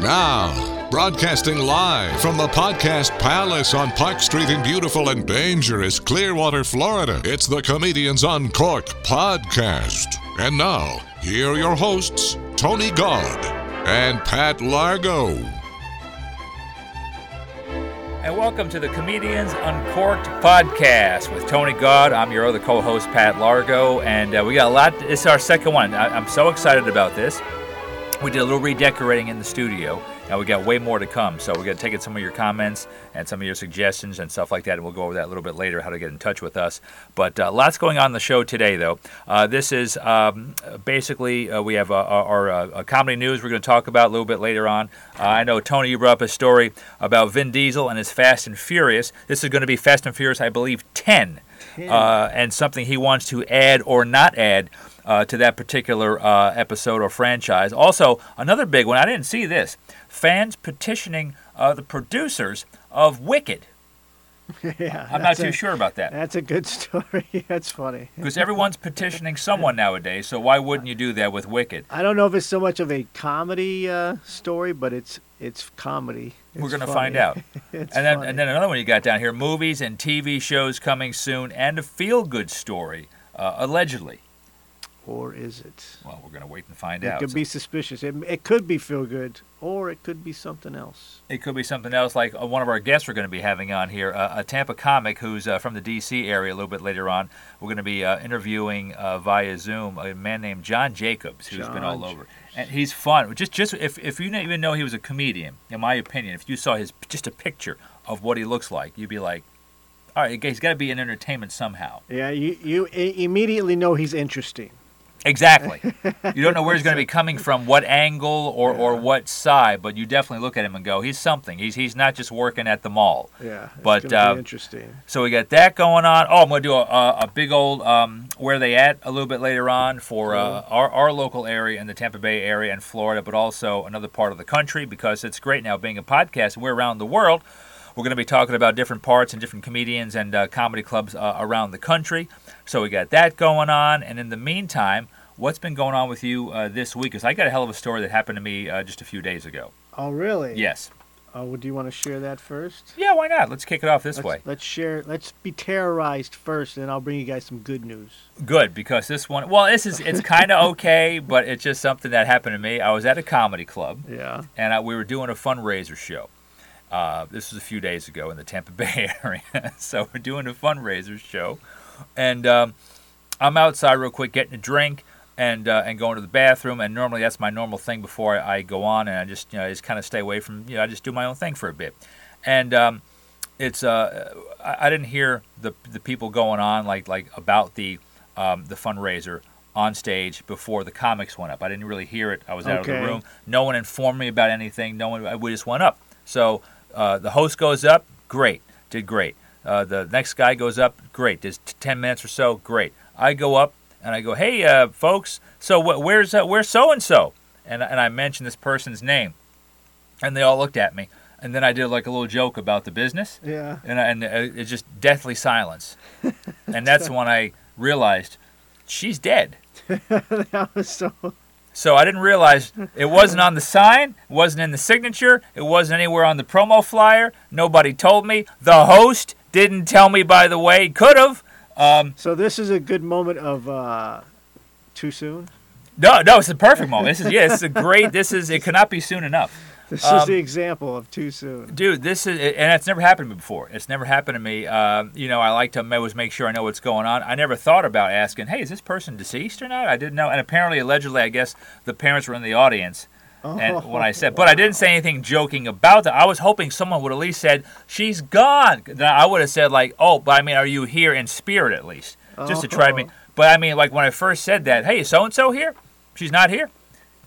Now, broadcasting live from the Podcast Palace on Park Street in beautiful and dangerous Clearwater, Florida, it's the Comedians Uncork podcast. And now, here are your hosts, Tony Gaud and Pat Largo. And welcome to the Comedians Uncorked podcast with Tony Gaud. I'm your other co host, Pat Largo, and uh, we got a lot. Is our second one. I, I'm so excited about this. We did a little redecorating in the studio, and we got way more to come. So we're going to take in some of your comments and some of your suggestions and stuff like that, and we'll go over that a little bit later, how to get in touch with us. But uh, lots going on in the show today, though. Uh, this is um, basically, uh, we have uh, our, our uh, comedy news we're going to talk about a little bit later on. Uh, I know Tony, you brought up a story about Vin Diesel and his Fast and Furious. This is going to be Fast and Furious, I believe, 10. Uh, and something he wants to add or not add uh, to that particular uh, episode or franchise. Also, another big one, I didn't see this fans petitioning uh, the producers of Wicked. yeah, I'm not too a- sure about that. That's a good story. that's funny. Because everyone's petitioning someone nowadays, so why wouldn't you do that with Wicked? I don't know if it's so much of a comedy uh, story, but it's it's comedy. We're going to find out. And then, funny. and then another one you got down here movies and TV shows coming soon, and a feel good story, uh, allegedly. Or is it? Well, we're going to wait and find It out. It could be suspicious. It, it could be feel good, or it could be something else. It could be something else, like uh, one of our guests we're going to be having on here, uh, a Tampa comic who's uh, from the D.C. area. A little bit later on, we're going to be uh, interviewing uh, via Zoom a man named John Jacobs, who's been all over, and he's fun. Just, just if if you didn't even know he was a comedian, in my opinion, if you saw his just a picture of what he looks like, you'd be like, all right, he's got to be in entertainment somehow. Yeah, you you immediately know he's interesting. Exactly. you don't know where he's going to be coming from, what angle or, or what side, but you definitely look at him and go, he's something. He's he's not just working at the mall. Yeah, But, uh, interesting. So we got that going on. Oh, I'm going to do a, a, a big old um, where they at a little bit later on for uh, our, our local area in the Tampa Bay area and Florida, but also another part of the country because it's great now being a podcast and we're around the world. We're going to be talking about different parts and different comedians and uh, comedy clubs uh, around the country. So we got that going on. And in the meantime, what's been going on with you uh, this week? Because I got a hell of a story that happened to me uh, just a few days ago. Oh, really? Yes. Oh, well, do you want to share that first? Yeah, why not? Let's kick it off this let's, way. Let's share. Let's be terrorized first, and I'll bring you guys some good news. Good because this one, well, this is it's kind of okay, but it's just something that happened to me. I was at a comedy club Yeah. and I, we were doing a fundraiser show. Uh, this was a few days ago in the Tampa Bay area, so we're doing a fundraiser show, and um, I'm outside real quick getting a drink and uh, and going to the bathroom. And normally that's my normal thing before I, I go on, and I just you know I just kind of stay away from you know I just do my own thing for a bit, and um, it's uh I, I didn't hear the the people going on like like about the um, the fundraiser on stage before the comics went up. I didn't really hear it. I was out of the room. No one informed me about anything. No one. We just went up. So uh, the host goes up. Great, did great. Uh, the next guy goes up. Great, does t- ten minutes or so. Great. I go up and I go, hey, uh, folks. So wh- where's uh, where's so and so? And and I mentioned this person's name, and they all looked at me. And then I did like a little joke about the business Yeah. and, I- and uh, it's just deathly silence. and that's when I realized she's dead. that was so. So I didn't realize it wasn't on the sign, it wasn't in the signature, it wasn't anywhere on the promo flyer. Nobody told me. The host didn't tell me, by the way. Could have. Um, So this is a good moment of uh, too soon. no, no, it's the perfect moment. This is yeah, this is a great. This is it. Cannot be soon enough. This Um, is the example of too soon. Dude, this is, and it's never happened to me before. It's never happened to me. Um, you know, I like to always make sure I know what's going on. I never thought about asking, hey, is this person deceased or not? I didn't know. And apparently, allegedly, I guess the parents were in the audience. And when I said, but I didn't say anything joking about that. I was hoping someone would at least said, she's gone. Then I would have said, like, oh, but I mean, are you here in spirit at least? Just to try to me. Oh. But I mean, like, when I first said that, hey, so and so here? She's not here.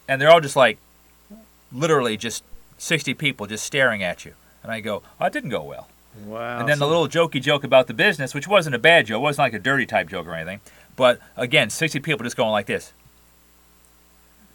And they're all just like, literally just 60 people just staring at you. And I go, oh, it didn't go well. Wow. And then the little jokey joke about the business, which wasn't a bad joke, it wasn't like a dirty type joke or anything. But again, 60 people just going like this.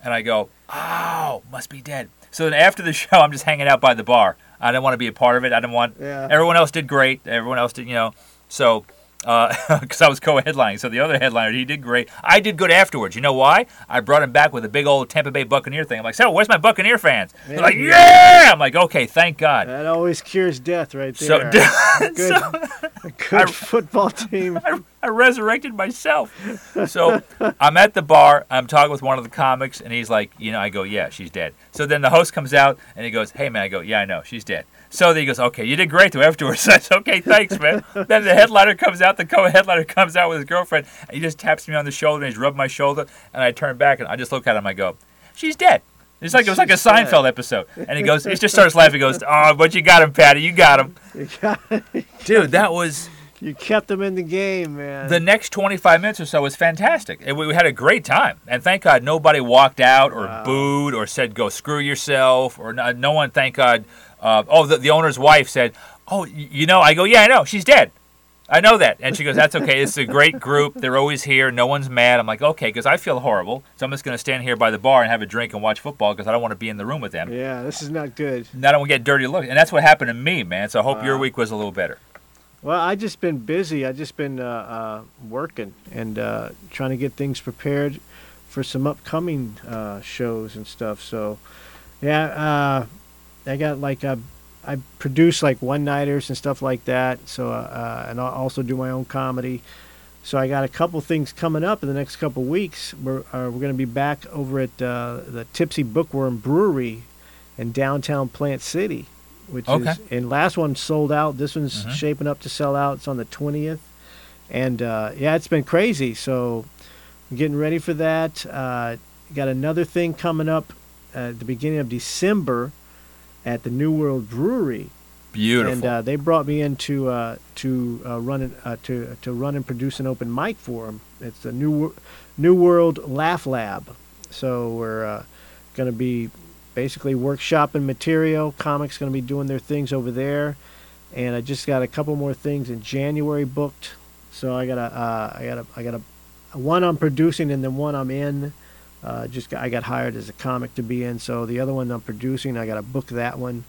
And I go, oh, must be dead. So then after the show, I'm just hanging out by the bar. I didn't want to be a part of it. I didn't want. Yeah. Everyone else did great. Everyone else did, you know. So Uh, because I was co-headlining. So the other headliner, he did great. I did good afterwards. You know why? I brought him back with a big old Tampa Bay Buccaneer thing. I'm like, so where's my Buccaneer fans? They're like, yeah. I'm like, okay, thank God. That always cures death right So, there. a good, so good football team. I, I resurrected myself. So I'm at the bar. I'm talking with one of the comics, and he's like, you know, I go, yeah, she's dead. So then the host comes out, and he goes, hey man, I go, yeah, I know, she's dead. So then he goes, okay, you did great though afterwards. I said, okay, thanks, man. then the headliner comes out, the co-headliner comes out with his girlfriend, and he just taps me on the shoulder and he's rubbed my shoulder, and I turn back and I just look at him. And I go, she's dead. It's like it was like a Seinfeld episode, and he goes, he just starts laughing. He goes, "Oh, but you got him, Patty. You got him, You, got, dude. That was you kept them in the game, man. the next 25 minutes or so was fantastic. And we, we had a great time. And thank God nobody walked out or Wow. booed or said, go screw yourself. Or no, no one, thank God. Uh, oh, the, the owner's wife said, oh, you know, I go, yeah, I know. She's dead. I know that. And she goes, that's okay. It's a great group. They're always here. No one's mad. I'm like, okay, because I feel horrible. So I'm just going to stand here by the bar and have a drink and watch football because I don't want to be in the room with them. yeah, this is not good. And I don't want to get dirty looks. And that's what happened to me, man. So I hope your week was a little better. Well, I just been busy. I just been uh, uh, working and uh, trying to get things prepared for some upcoming uh, shows and stuff. So, yeah, uh, I got like uh, I produce like one nighters and stuff like that. So, uh, uh, and I also do my own comedy. So I got a couple things coming up in the next couple weeks. We're uh, we're going to be back over at uh, the Tipsy Bookworm Brewery in downtown Plant City, which Okay. is and last one sold out. This one's Mhm. shaping up to sell out. It's on the twentieth, and uh, yeah, it's been crazy. So I'm getting ready for that. Uh, got another thing coming up at the beginning of December at the New World Brewery. Beautiful. And uh, they brought me in to uh, to uh, run an, uh, to to run and produce an open mic for them. It's the new New World Laugh Lab. So we're uh, going to be basically workshopping material. Comics going to be doing their things over there, and I just got a couple more things in January booked. So I got a uh, I got a I got a, one I'm producing and then one I'm in. Uh, just got, I got hired as a comic to be in. So the other one I'm producing, I got to book that one.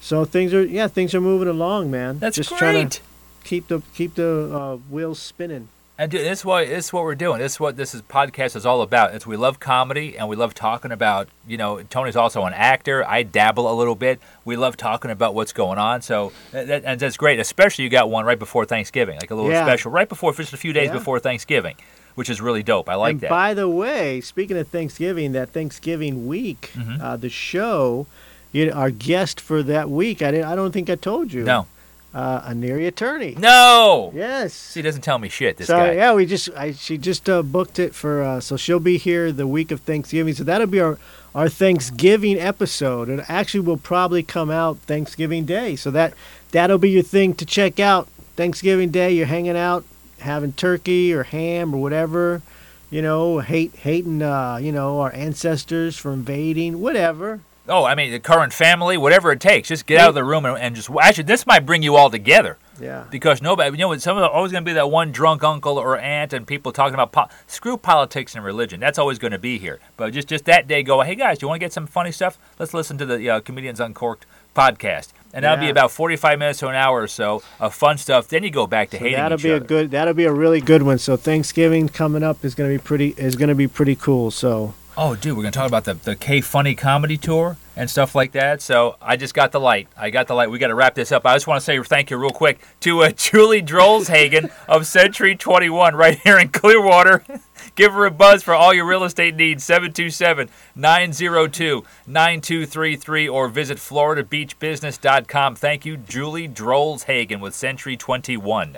So things are yeah things are moving along, man. That's just great. trying to keep the keep the uh, wheels spinning. And dude, this is what this is what we're doing. This is what this is podcast is all about. It's we love comedy and we love talking about. You know, Tony's also an actor. I dabble a little bit. We love talking about what's going on. So that, and that's great. Especially you got one right before Thanksgiving, like a little Yeah. special right before, just a few days Yeah. before Thanksgiving, which is really dope. I like and that. by the way, speaking of Thanksgiving, that Thanksgiving week, Mhm. uh, the show, you know, our guest for that week, I didn't, I don't think I told you. no, uh, a Neri attorney. no. Yes. She doesn't tell me shit. This so guy. yeah, we just I, she just uh, booked it for uh, so she'll be here the week of Thanksgiving. So that'll be our our Thanksgiving episode. It actually will probably come out Thanksgiving Day. So that that'll be your thing to check out. Thanksgiving Day, you're hanging out, having turkey or ham or whatever. You know, hate hating uh, you know our ancestors for invading, whatever. Oh, I mean, the current family, whatever it takes. Just get out of the room and, and just actually, this might bring you all together. Yeah. because nobody, you know, some of always going to be that one drunk uncle or aunt and people talking about po- screw politics and religion. That's always going to be here. But just just that day, go, hey guys, do you want to get some funny stuff? Let's listen to the uh, Comedians Uncorked podcast, and that'll be about forty-five minutes to an hour or so of fun stuff. Then you go back to So hating that'll be other. a good. That'll be a really good one. So Thanksgiving coming up is gonna be pretty. Is gonna be pretty cool. So Oh, dude, we're gonna talk about the the K Funny comedy tour and stuff like that. So I just got the light. I got the light. We got to wrap this up. I just want to say thank you real quick to uh, Julie Drollshagen of Century 21 right here in Clearwater. Give her a buzz for all your real estate needs. 727-902-9233 or visit floridabeachbusiness.com. Thank you, Julie Drollshagen with Century 21.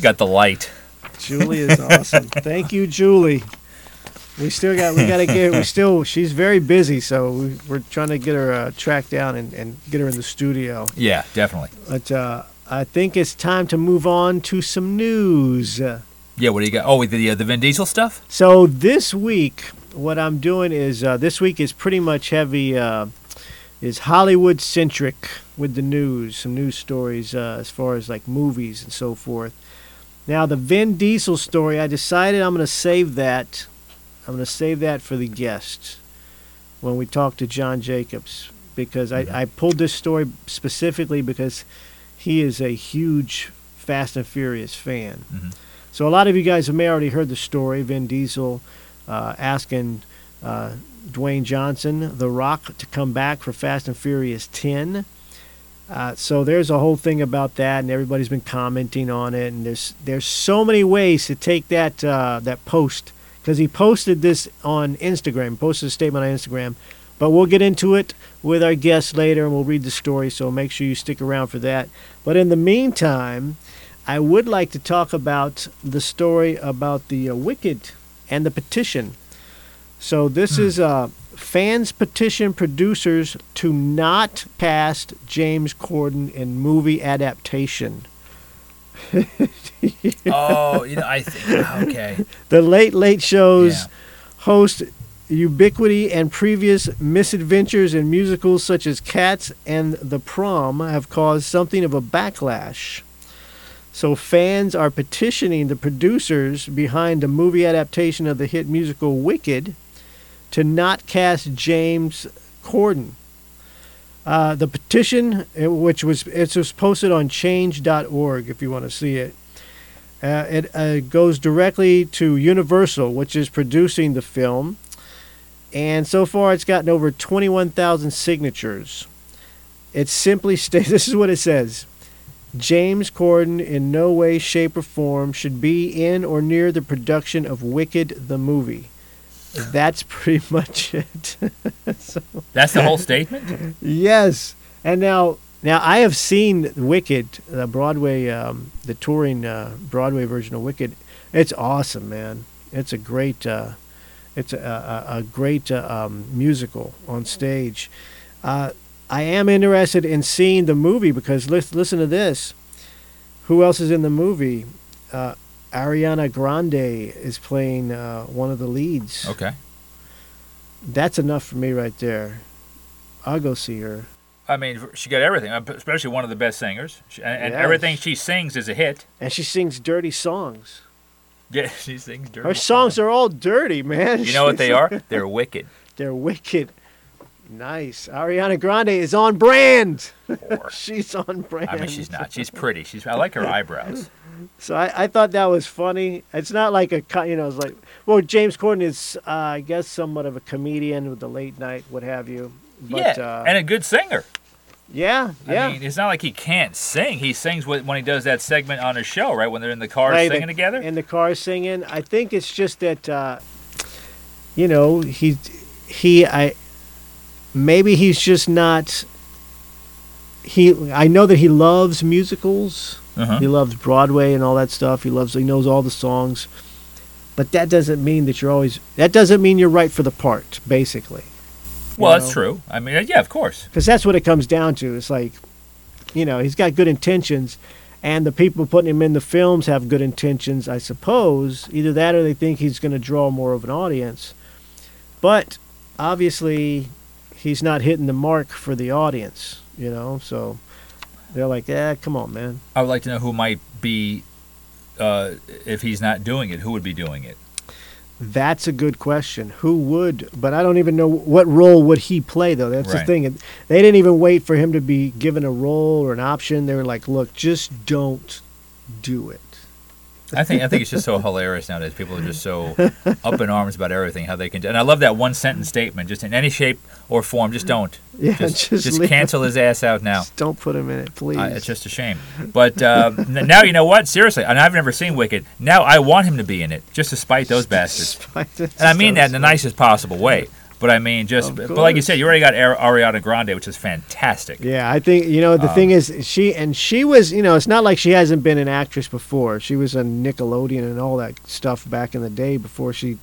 Got the light. Julie is awesome. Thank you, Julie. We still got. We got to get. We still. She's very busy, so we, we're trying to get her uh, tracked down and, and get her in the studio. Yeah, definitely. But uh, I think it's time to move on to some news. Yeah, what do you got? Oh, the uh, the Vin Diesel stuff? So this week, what I'm doing is uh, this week is pretty much heavy, uh, is Hollywood centric with the news, some news stories uh, as far as like movies and so forth. Now the Vin Diesel story, I decided I'm going to save that. I'm going to save that for the guests when we talk to John Jacobs because I, I pulled this story specifically because he is a huge Fast and Furious fan. Mhm. So a lot of you guys may already heard the story. Vin Diesel uh, asking uh, Dwayne Johnson, The Rock, to come back for Fast and Furious 10. Uh, so there's a whole thing about that, and everybody's been commenting on it. And there's there's so many ways to take that uh, that post because he posted this on Instagram, posted a statement on Instagram. But we'll get into it with our guests later, and we'll read the story. So make sure you stick around for that. But in the meantime, I would like to talk about the story about the uh, Wicked and the petition. So this is uh, fans petition producers to not cast James Corden in movie adaptation. Oh, you know, I think okay. The Late Late Show's Yeah. host Ubiquity and previous misadventures in musicals such as Cats and The Prom have caused something of a backlash. So fans are petitioning the producers behind the movie adaptation of the hit musical Wicked to not cast James Corden. Uh, the petition, uh, which was it was posted on Change.org, if you want to see it, uh, it uh, goes directly to Universal, which is producing the film, and so far it's gotten over 21,000 signatures. It simply states this is what it says James Corden, in no way, shape, or form, should be in or near the production of Wicked the movie. That's pretty much it. That's the whole statement. Yes, and now now I have seen Wicked, the Broadway, um, the touring uh, Broadway version of Wicked. It's awesome, man. It's a great, uh, it's a, a, a great uh, um, musical on stage. Uh, I am interested in seeing the movie because lis- listen to this. Who else is in the movie? Ariana Grande is playing uh, one of the leads. Okay. That's enough for me right there. I'll go see her. I mean, she got everything, uh, especially one of the best singers, She- and, and Yes. everything she sings is a hit. And she sings dirty songs. Yeah, she sings dirty. Her songs are all dirty, man. You know what they are? They're wicked. They're wicked. Nice. Ariana Grande is on brand. She's on brand. I mean, she's not. She's pretty. She's. I like her eyebrows. So I, I thought that was funny. It's not like a, co- you know, it's like, well, James Corden is, uh, I guess, somewhat of a comedian with the late night, what have you. But, yeah, uh, and a good singer. yeah, yeah. I mean, it's not like he can't sing. He sings when when he does that segment on his show, right? When they're in the car Right, singing the- together. In the car singing. I think it's just that, uh, you know, he, he, I, maybe he's just not. He, I know that he loves musicals. Uh-huh. He loves Broadway and all that stuff. He loves, he knows all the songs. But that doesn't mean that you're always. That doesn't mean you're right for the part, basically. Well, you that's true. I mean, yeah, of course. because that's what it comes down to. It's like, you know, he's got good intentions, and the people putting him in the films have good intentions, I suppose. Either that, or they think he's going to draw more of an audience. But obviously, he's not hitting the mark for the audience. You know, so they're like, "Yeah, come on, man." I would like to know who might be, uh, if he's not doing it, who would be doing it? That's a good question. Who would? But I don't even know what role would he play though. That's the thing. They didn't even wait for him to be given a role or an option. They were like, "Look, just don't do it." I think I think it's just so hilarious nowadays. People are just so up in arms about everything, how they can. And I love that one sentence statement. Just in any shape or form, just don't. Yeah, just just just cancel his ass out now. Just don't put him in it, please. I, it's just a shame. But uh, n- now you know what? Seriously, and I've never seen Wicked. Now I want him to be in it, just to spite those bastards. And I mean that in the nicest possible way. But I mean, just but like you said, you already got Ariana Grande, which is fantastic. Yeah, I think you know the Um, thing is she and she was you know it's not like she hasn't been an actress before. She was on Nickelodeon and all that stuff back in the day before she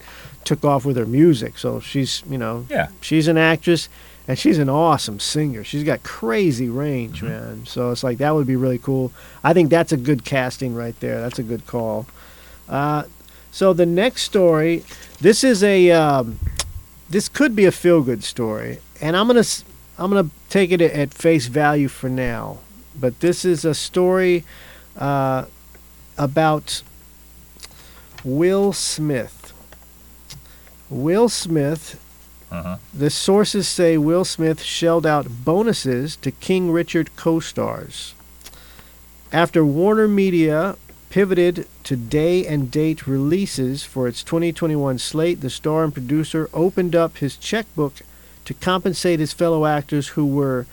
took off with her music. So she's you know Yeah. she's an actress and she's an awesome singer. She's got crazy range, Mm-hmm. man. So it's like that would be really cool. I think that's a good casting right there. That's a good call. Uh, so the next story, this is a um, this could be a feel good story, and I'm gonna I'm gonna take it at- face value for now. But this is a story uh, about Will Smith. Will Smith Uh-huh. the sources say Will Smith shelled out bonuses to King Richard co stars. After Warner Media pivoted to day and date releases for its 2021 slate, the star and producer opened up his checkbook to compensate his fellow actors who were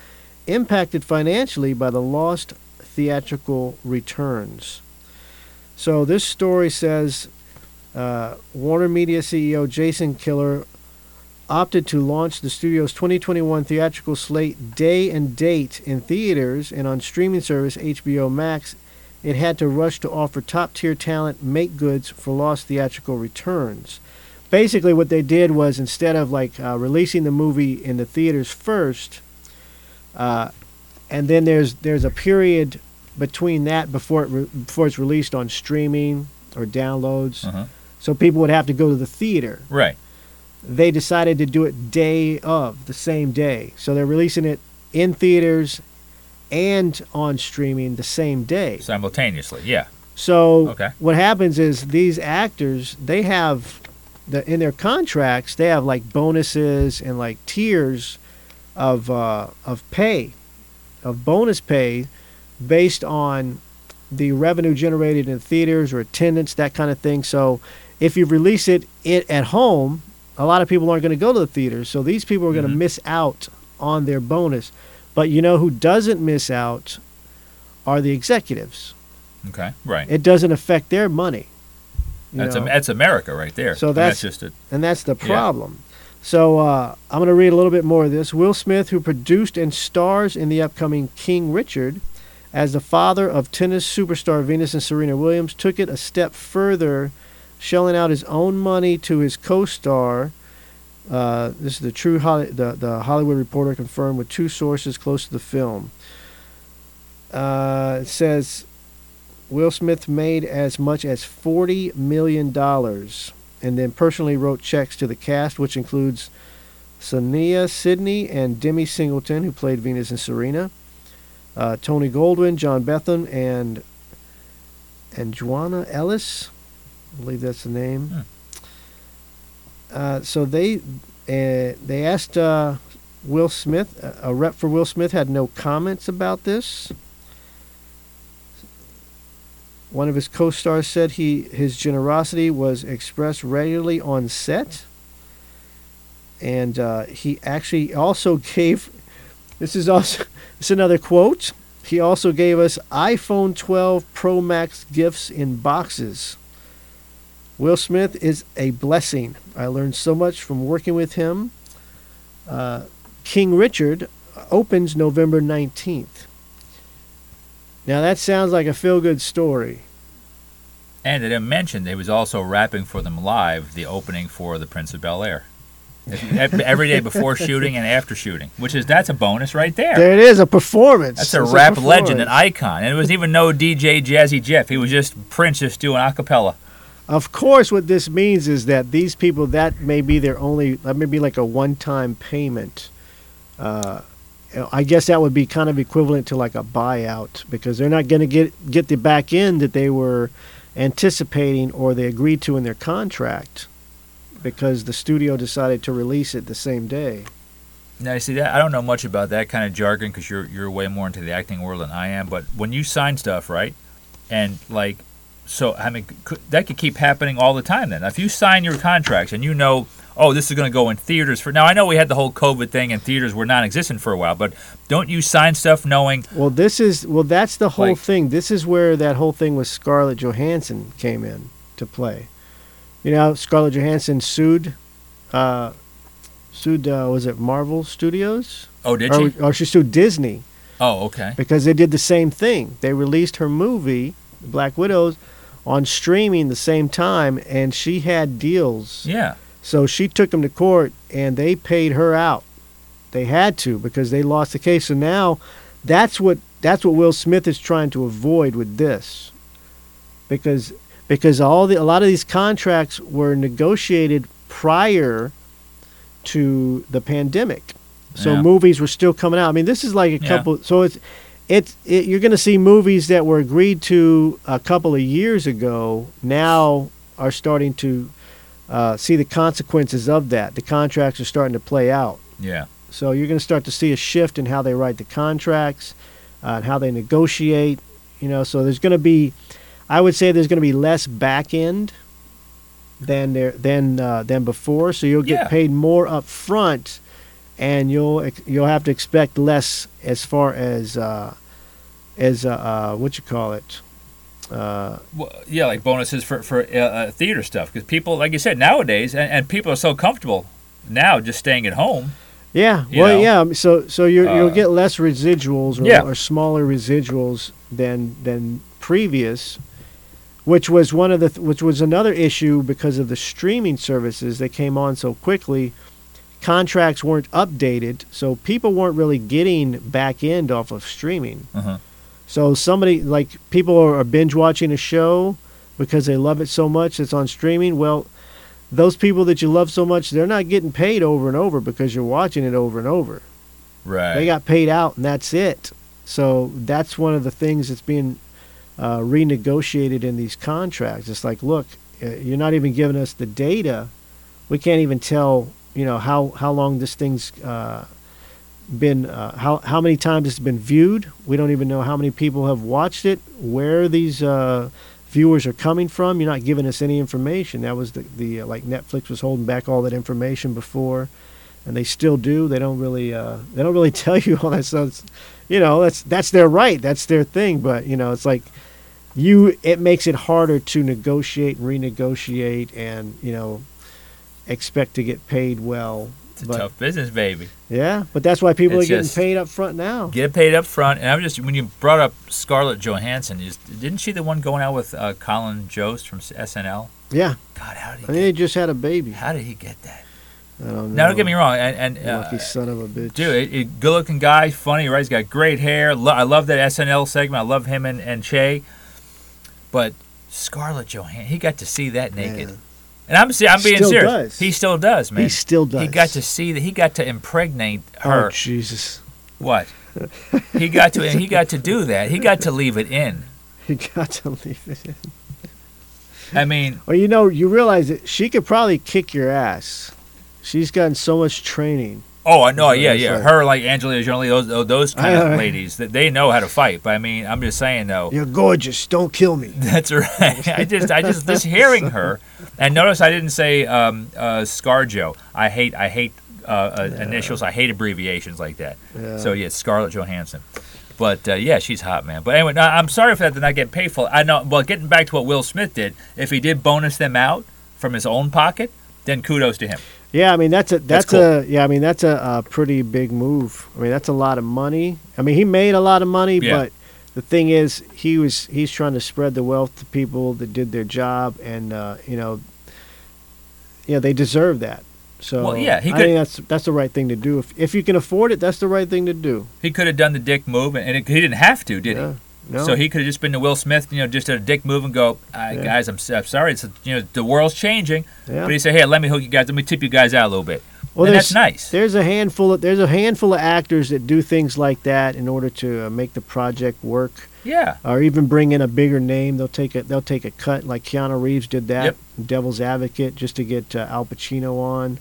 impacted financially by the lost theatrical returns. So this story says uh, Warner Media CEO Jason Kilar opted to launch the studio's 2021 theatrical slate day and date in theaters and on streaming service HBO Max. It had to rush to offer top tier talent make goods for lost theatrical returns. Basically, what they did was instead of like uh, releasing the movie in the theaters first, uh, and then there's there's a period between that before it re- before it's released on streaming or downloads. Uh-huh. So people would have to go to the theater. Right. They decided to do it day of the same day. So they're releasing it in theaters and on streaming the same day. Simultaneously. Yeah. So Okay. what happens is these actors they have the in their contracts they have like bonuses and like tiers of uh, of pay of bonus pay based on the revenue generated in theaters or attendance that kind of thing. So if you release it, it at home, a lot of people aren't going to go to the theaters. So these people are going to Mhm. miss out on their bonus. But you know who doesn't miss out are the executives Okay. Right. it doesn't affect their money. That's am- that's America right there. So mean, that's- just a, and that's the yeah. problem. So uh, I'm going to read a little bit more of this. Will Smith, who produced and stars in the upcoming King Richard, as the father of tennis superstar Venus and Serena Williams, took it a step further, shelling out his own money to his co-star. Uh, this is the true Holly, the, the Hollywood Reporter confirmed with two sources close to the film. Uh, it says Will Smith made as much as $40 million and then personally wrote checks to the cast, which includes Saniyya Sidney and Demi Singleton, who played Venus and Serena, uh, Tony Goldwyn, John Betham, and and Joanna Ellis. I believe that's the name. Hmm. Uh, so they uh, they asked uh, Will Smith. A a rep for Will Smith had no comments about this. One of his co-stars said he his generosity was expressed regularly on set, and uh, he actually also gave. This is also this is another quote. He also gave us iPhone 12 Pro Max gifts in boxes. Will Smith is a blessing. I learned so much from working with him. Uh, King Richard opens November 19th. Now that sounds like a feel-good story. and they didn't mention they was also rapping for them live the opening for the Prince of Bel Air. Every day before shooting and after shooting, which is that's a bonus right there. There it is, a performance. That's a It's rap legend, an icon, and it was even no DJ Jazzy Jeff. He was just Prince, just doing a cappella. Of course, what this means is that these people that may be their only that may be like a one-time payment. Uh, I guess that would be kind of equivalent to like a buyout because they're not going to get get the back end that they were anticipating or they agreed to in their contract because the studio decided to release it the same day. Now, you see that I don't know much about that kind of jargon because you're you're way more into the acting world than I am. But when you sign stuff, right, and like, so I mean, could, that could keep happening all the time. Then, if you sign your contracts and you know, oh, this is going to go in theaters for now. I know we had the whole COVID thing and theaters were non-existent for a while, but don't you sign stuff knowing? Well, this is well that's the whole Like- thing. This is where that whole thing with Scarlett Johansson came in to play. You know, Scarlett Johansson sued uh sued uh, was it Marvel Studios? Oh, did or, she? or she sued Disney Oh, okay. because they did the same thing. They released her movie, Black Widows, on streaming the same time and she had deals. Yeah. So she took them to court and they paid her out. They had to because they lost the case. So now that's what that's what Will Smith is trying to avoid with this. Because because all the a lot of these contracts were negotiated prior to the pandemic. So Yeah. movies were still coming out. I mean, this is like a Yeah. couple so it's it's it, you're going to see movies that were agreed to a couple of years ago now are starting to uh, see the consequences of that. The contracts are starting to play out. Yeah. So you're going to start to see a shift in how they write the contracts, uh, and how they negotiate. You know, so there's going to be, I would say there's going to be less back end than there than uh, than before. So you'll get Yeah. paid more up front, and you'll you'll have to expect less as far as uh, as uh, uh, what you call it. Uh, Well, yeah, like bonuses for for uh, theater stuff because people, like you said, nowadays, and, and people are so comfortable now just staying at home. Yeah, well, know? yeah. So, so you you'll get less residuals or, Yeah. or smaller residuals than than previous, which was one of the th- which was another issue because of the streaming services that came on so quickly. Contracts weren't updated, so people weren't really getting back end off of streaming. Uh-huh. So somebody like people are, are binge watching a show because they love it so much it's on streaming. Well, those people that you love so much, they're not getting paid over and over because you're watching it over and over. Right. They got paid out and that's it. So that's one of the things that's being uh, renegotiated in these contracts. It's like, look, uh, you're not even giving us the data. We can't even tell, you know, how how long this thing's uh, been, uh, how how many times it's been viewed. We don't even know how many people have watched it. Where these uh, viewers are coming from. You're not giving us any information. That was the the uh, like Netflix was holding back all that information before, and they still do. They don't really uh, they don't really tell you all that stuff. You know, that's that's their right. That's their thing. But you know, it's like you. It makes it harder to negotiate renegotiate, and you know, expect to get paid well. it's a but- tough business, baby. Yeah, but that's why people It's are getting paid up front now. Get paid up front. And I'm just when you brought up Scarlett Johansson, you just, didn't she the one going out with uh, Colin Jost from SNL? Yeah, God, how did he? I mean, they just had a baby. how did he get that? I don't know. Now, don't get me wrong, and, and uh, Lucky son of a bitch. Dude, it, it, good-looking guy, funny, right? He's got great hair. Lo- I love that SNL segment. I love him and, and Che. But Scarlett Johansson, he got to see that naked. Man. And I'm se- I'm being Still serious. does. He still does, man. He still does. He got to see that. He got to impregnate oh, her. Oh Jesus! What? he got to. He got to do that. He got to leave it in. He got to leave it. In. I mean, Well, you know, you realize that she could probably kick your ass. She's gotten so much training. Oh, I know. It's Yeah, like- yeah. Her like Angelina Jolie, those those- kind I of ladies that they know how to fight. But I mean, I'm just saying though. You're gorgeous. Don't kill me. That's right. I just, I just, just hearing her, and notice I didn't say um, uh, ScarJo. I hate, I hate uh, uh, initials. I hate abbreviations like that. Yeah. So yeah, Scarlett Johansson. But uh, yeah, she's hot, man. But anyway, no, I'm sorry for that to not get paid for. I know. Well, getting back to what Will Smith did, if he did bonus them out from his own pocket, then kudos to him. Yeah, I mean that's a that's, cool. a yeah, I mean that's a, a pretty big move. I mean that's a lot of money. I mean he made a lot of money, Yeah. but the thing is he was he's trying to spread the wealth to people that did their job, and uh, you know, yeah, they deserve that. So Well, yeah, he I could- think that's that's the right thing to do. If if you can afford it, that's the right thing to do. He could have done the dick move, and it, he didn't have to, did yeah. he? No. So he could have just been to Will Smith, you know, just did a dick move and go, uh, Yeah. guys, I'm, I'm sorry, it's you know the world's changing. yeah. But he said, hey, let me hook you guys. Let me tip you guys out a little bit." Well, and that's nice. There's a handful of there's a handful of actors that do things like that in order to uh, make the project work. Yeah, or even bring in a bigger name. They'll take a they'll take a cut like Keanu Reeves did that. Yep. Devil's Advocate just to get uh, Al Pacino on,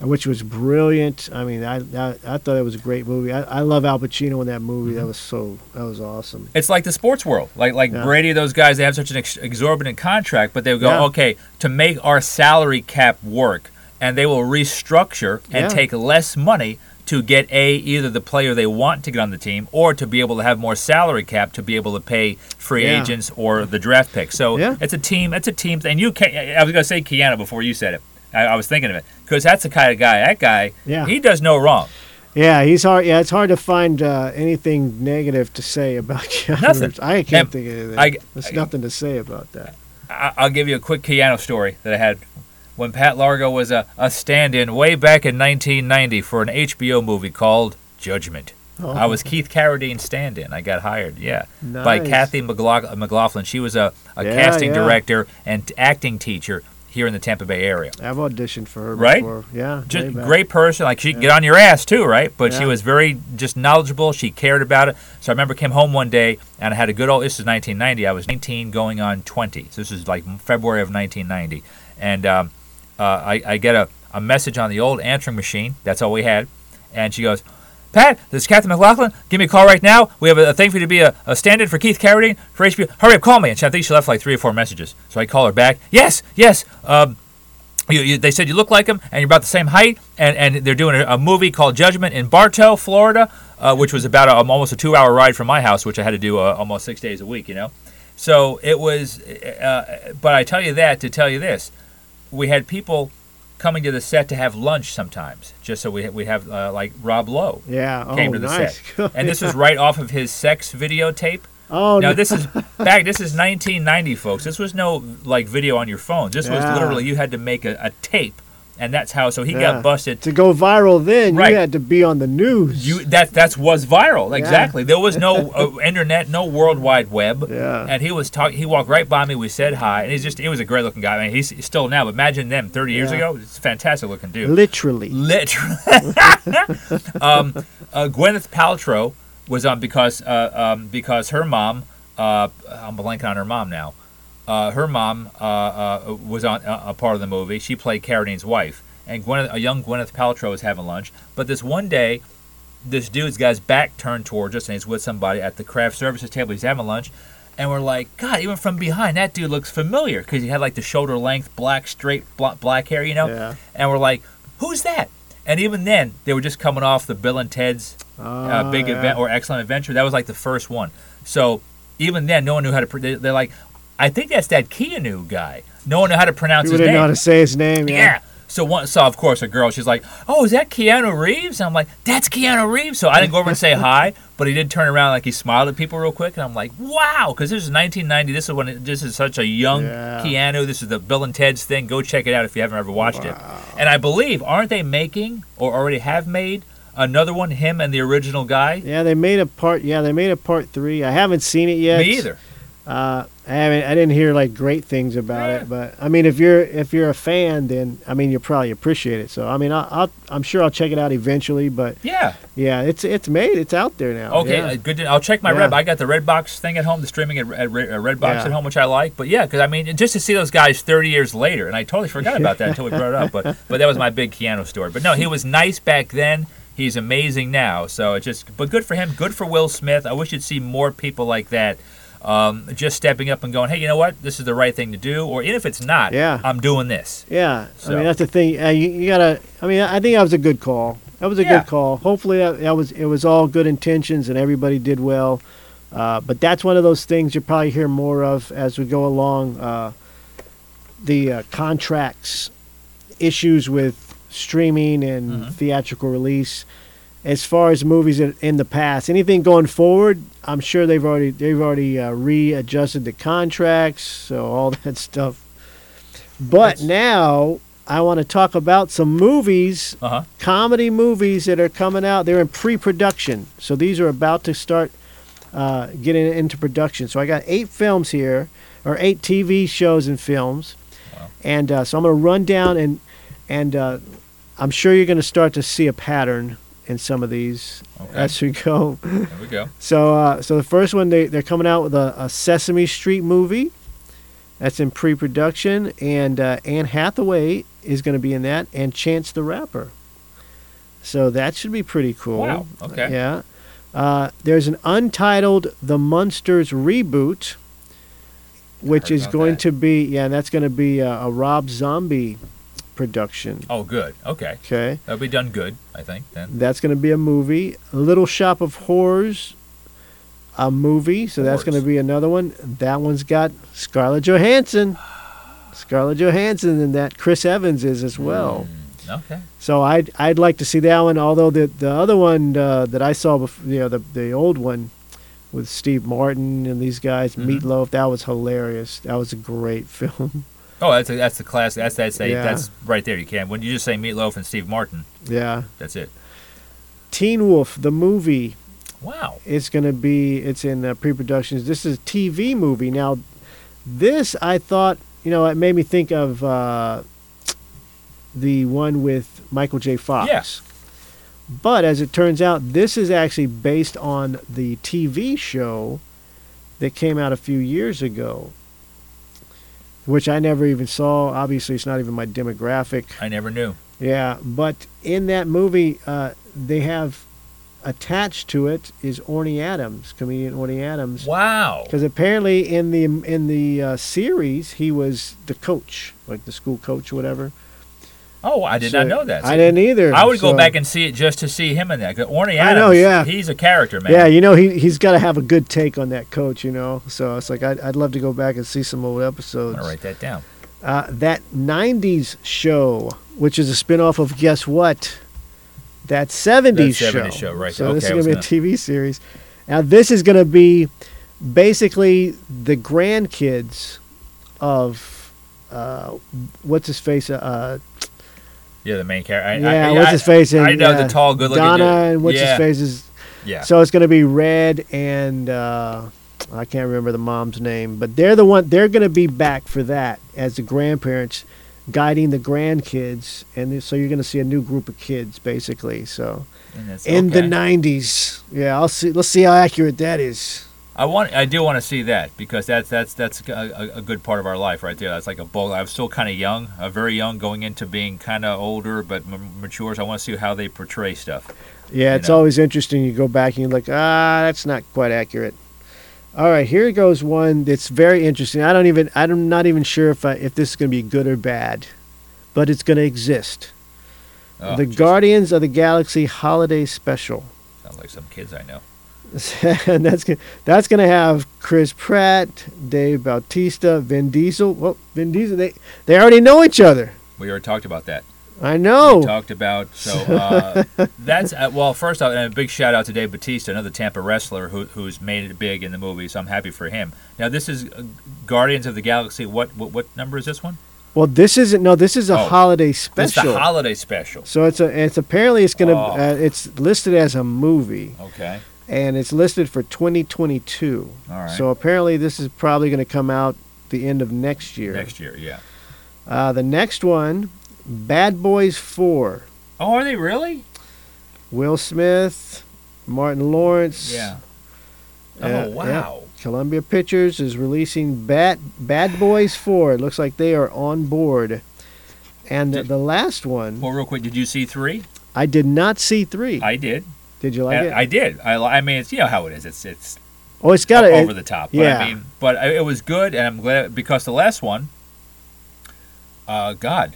which was brilliant. I mean, I I, I thought it was a great movie. I, I love Al Pacino in that movie. Mm-hmm. That was so that was awesome. it's like the sports world. Like like Yeah. Brady, those guys, they have such an ex- exorbitant contract, but they go, Yeah. okay, to make our salary cap work, and they will restructure and Yeah. take less money to get a either the player they want to get on the team or to be able to have more salary cap to be able to pay free agents or the draft pick. So Yeah. it's a team. It's a team. And you can I was gonna say Keanu before you said it. I, I was thinking of it because that's the kind of guy. That guy, Yeah. he does no wrong. Yeah, he's hard. Yeah, it's hard to find uh, anything negative to say about Keanu Nothing. Reeves. I can't And think of anything. I- There's I- nothing to say about that. I- I'll give you a quick Keanu story that I had when Pat Largo was a, a stand-in way back in 1990 for an HBO movie called Judgment. I was Keith Carradine's stand-in. I got hired, yeah, by Kathy McLaughlin. She was a, a Yeah, casting yeah. director and acting teacher here in the Tampa Bay area. I've auditioned for her Right? before. Yeah, Just great person. Like she'd get on your ass too, right? But she was very just knowledgeable. She cared about it. So I remember came home one day and I had a good old. This is 1990. I was 19, going on 20. So this is like February of 1990, and um, uh, I, I get a, a message on the old answering machine. That's all we had, and she goes, Pat, this is Captain McLaughlin. Give me a call right now. We have a, a thing for you to be a, a for Keith Carradine for HBO. Hurry up, call me. And she, I think she left like three or four messages. So I call her back. Yes, yes. Um, you, you, they said you look like him and you're about the same height. And, and they're doing a, a movie called Judgment in Bartow, Florida, uh, which was about a, almost a two-hour ride from my house, which I had to do uh, almost six days a week. You know, so it was. Uh, but I tell you that to tell you this: we had people coming to the set to have lunch sometimes, just so we we have uh, like Rob Lowe Yeah. came oh, to the nice. set, and this was right off of his sex videotape. Oh Now no. this is back. This is 1990, folks. This was no like video on your phone. This was literally you had to make a, a tape, and that's how. So he Yeah. got busted. to go viral then, Right. you had to be on the news. You that that was viral. Exactly. There was no uh, internet, no World Wide Web. Yeah. And he was talking. He walked right by me. We said hi, and he's just he was a great looking guy. I mean, he's still now. But imagine them 30 years ago. It's a fantastic looking dude. Literally. Literally. um, uh, Gwyneth Paltrow was on because uh, um, because her mom. Uh, I'm blanking on her mom now. Uh, her mom uh, uh, was on uh, a part of the movie. She played Carradine's wife, and Gwyneth, a young Gwyneth Paltrow was having lunch. But this one day, this dude's got his back turned towards us, and he's with somebody at the craft services table. He's having lunch, and we're like, God, even from behind, that dude looks familiar because he had like the shoulder length, black, straight, bla- black hair, you know. Yeah. And we're like, who's that? And even then, they were just coming off the Bill and Ted's uh, Ah, Big yeah. Event or Excellent Adventure. That was like the first one. So even then, no one knew how to. They're like, I think that's that Keanu guy. No one knew how to pronounce People his didn't know how to say his name. Yeah. Yeah. So one, so of course a girl, she's like, "Oh, is that Keanu Reeves?" And I'm like, "That's Keanu Reeves." So I didn't go over and say hi, but he did turn around like he smiled at people real quick, and I'm like, "Wow!" Because this is 1990. This is when it, this is such a young Yeah. Keanu. This is the Bill and Ted's thing. Go check it out if you haven't ever watched it. And I believe, aren't they making or already have made another one? Him and the original guy. Yeah, they made a part. Yeah, they made a part three. I haven't seen it yet. Me either. Uh, I haven't. I didn't hear like great things about Yeah. it, but I mean, if you're if you're a fan, then I mean, you'll probably appreciate it. So I mean, I'll, I'll I'm sure I'll check it out eventually. But Yeah. yeah, it's it's made. It's out there now. Okay, Yeah. uh, good. To, I'll check my Yeah. Red. I got the Redbox thing at home, the streaming at, at Red- uh, Redbox Yeah. at home, which I like. But yeah, because I mean, just to see those guys 30 years later, and I totally forgot about that until we brought it up. But but that was my big Keanu story. But no, he was nice back then. He's amazing now. So it just, but good for him. Good for Will Smith. I wish you'd see more people like that. Um, just stepping up and going, hey, you know what? This is the right thing to do. Or even if it's not, Yeah. I'm doing this. Yeah, So. I mean that's the thing. Uh, you, you gotta. I mean, I think that was a good call. That was a Yeah. good call. Hopefully, that, that was it was all good intentions and everybody did well. Uh, but that's one of those things you'll probably hear more of as we go along. Uh, the uh, contracts, issues with streaming and Mhm. theatrical release. As far as movies in, in the past, anything going forward, I'm sure they've already they've already uh, readjusted the contracts, so all that stuff. But That's- now I want to talk about some movies, Uh huh. comedy movies that are coming out. They're in pre-production, so these are about to start uh, getting into production. So I got eight films here, or eight TV shows and films, Wow. and uh, so I'm going to run down and and uh, I'm sure you're going to start to see a pattern in some of these Okay. as we go. There we go. So, uh, so the first one they they're coming out with a, a Sesame Street movie. That's in pre-production, and uh, Anne Hathaway is going to be in that, and Chance the Rapper. So that should be pretty cool. Wow. Okay. Yeah. Uh, there's an untitled The Munsters reboot, which is going that. to be yeah, that's going to be a, a Rob Zombie production. Oh, good. Okay. Okay. That'll be done good, I think, then. That's going to be a movie. Little Shop of Horrors, a movie. So that's going to be another one. That one's got Scarlett Johansson. Scarlett Johansson and that Chris Evans is as well. Mm, okay. So I'd I'd like to see that one. Although the the other one uh, that I saw before, you know, the the old one with Steve Martin and these guys, Mhm. Meatloaf, that was hilarious. That was a great film. Oh, that's a, that's the class. That's that's a, Yeah. that's right there. You can't when you just say Meatloaf and Steve Martin. yeah. That's it. Teen Wolf, the movie. Wow. It's going to be, it's in uh, pre-productions. This is a TV movie. Now, this I thought, you know, it made me think of uh, the one with Michael J. Fox. Yes. But as it turns out, this is actually based on the TV show that came out a few years ago, which I never even saw. Obviously, it's not even my demographic. I never knew. Yeah, but in that movie, uh, they have attached to it is Orny Adams, comedian Orny Adams. Wow. Because apparently in the in the uh, series he was the coach, like the school coach or whatever. Oh, I did So- not know that. I didn't either. I would go back and see it just to see him in that. Orny I Adams, know, yeah. he's a character, man. Yeah, you know he he's got to have a good take on that coach, you know. So it's like I'd, I'd love to go back and see some old episodes. gonna write that down. Uh, that '90s show, which is a spin-off of guess what? That '70s, That show. 70s show, right. So this is Okay, I gonna be a TV series. Now this is gonna be basically the grandkids of uh, what's his face? Uh, Yeah, the main character. I, yeah, I, what's I, his face? I and, know uh, the tall, good-looking Donna dude. and what's yeah. his face is Yeah. So it's going to be Red and uh, I can't remember the mom's name, but they're the one. They're going to be back for that as the grandparents, guiding the grandkids, and so you're going to see a new group of kids basically. So in the '90s, yeah, I'll see. Let's see how accurate that is. I want, I do want to see that because that's that's that's a, a good part of our life right there. That's like a bold. I'm still kind of young, uh, very young, going into being kind of older but m- mature. So I want to see how they portray stuff. Yeah, it's know. always interesting. You go back and you're like, ah, that's not quite accurate. All right, here goes one that's very interesting. I don't even, I'm not even sure if I, if this is going to be good or bad, but it's going to exist. Oh, the Guardians of the Galaxy Holiday Special. Sounds like some kids I know. And that's go- that's going to have Chris Pratt, Dave Bautista, Vin Diesel. Well, Vin Diesel, they they already know each other. We already talked about that. I know. We talked about so uh, that's uh, well. First off, and a big shout out to Dave Batista, another Tampa wrestler who, who's made it big in the movie. So I'm happy for him. Now this is uh, Guardians of the Galaxy. What what, what number is this one? Well, this isn't. No, this is a Oh, holiday It's special. the holiday special. so it's a. It's apparently it's gonna. Oh. Uh, it's listed as a movie, Okay. And it's listed for 2022. All right. So apparently this is probably going to come out the end of next year. Next year, yeah. Uh, the next one, Bad Boys 4. Oh, are they really? Will Smith, Martin Lawrence. Yeah. Uh, Oh yeah. wow. Columbia Pictures is releasing Bad Bad Boys 4. It looks like they are on board. And Did- the last one, Well, real quick, did you see three? I did not see three. I did. Did you like I, it? I did. I, I mean, it's you know how it is. It's it's oh, it's got over the top. But yeah. I mean, but I- it was good, and I'm glad because the last one. Uh, God,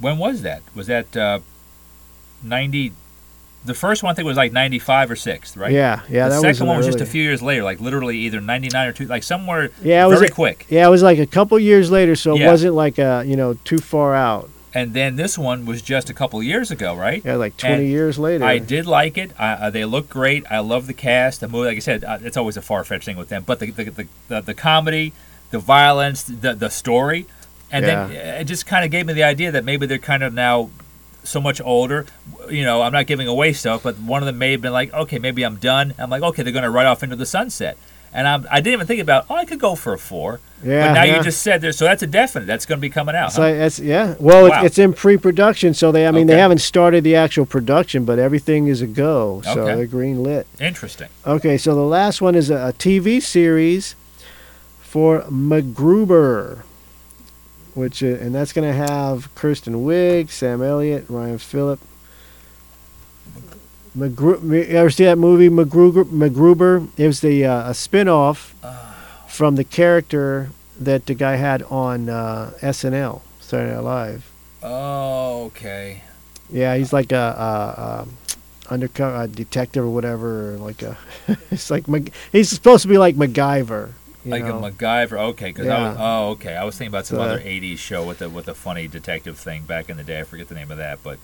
when was that? Was that uh, ninety? The first one I think was like ninety-five or six, right? Yeah, yeah. the second one was just a few years later, like literally either ninety-nine or two, like somewhere Yeah, it was very a- quick. Yeah, it was like a couple years later, so it Yeah. wasn't like a you know too far out. And then this one was just a couple years ago, right? Yeah, like twenty And years later. I did like it. I, uh, they look great. I love the cast. The movie, like I said, uh, it's always a far fetched thing with them. But the the, the, the, the comedy, the violence, the the story, and then uh, it just kind of gave me the idea that maybe they're kind of now so much older. You know, I'm not giving away stuff, but one of them may have been like, okay, maybe I'm done. I'm like, okay, they're going to ride off into the sunset. And I'm, I didn't even think about, oh, I could go for a four. Yeah, but now yeah. you just said there, so that's a definite. That's going to be coming out. So huh? it's yeah. Well, Wow. it's, it's in pre-production, so they I mean they haven't started the actual production, but everything is a go. So Okay. they're green lit. Interesting. Okay, so the last one is a, a TV series for MacGruber, which uh, and that's going to have Kristen Wiig, Sam Elliott, Ryan Phillippe. MacGru- you ever see that movie MacGruber? MacGruber. It was the uh, a spin-off from the character that the guy had on uh, SNL, Saturday Night Live. Oh, okay. Yeah, he's like a, a, a undercover a detective or whatever. Or like a, it's like Mac- he's supposed to be like MacGyver. you like know? a MacGyver. Okay, because I was, oh, okay. I was thinking about some So- other '80s show with a with a funny detective thing back in the day. I forget the name of that, but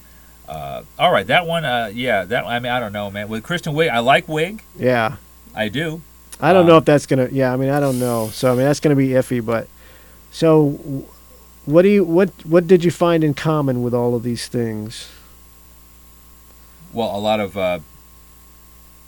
uh, all right, that one. Uh, yeah, that. I mean, I don't know, man. With Kristen Wiig, I like Wiig. yeah, I do. I don't know Um, if that's gonna. Yeah, I mean, I don't know. So I mean, that's gonna be iffy. But so, what do you what what did you find in common with all of these things? Well, a lot of uh,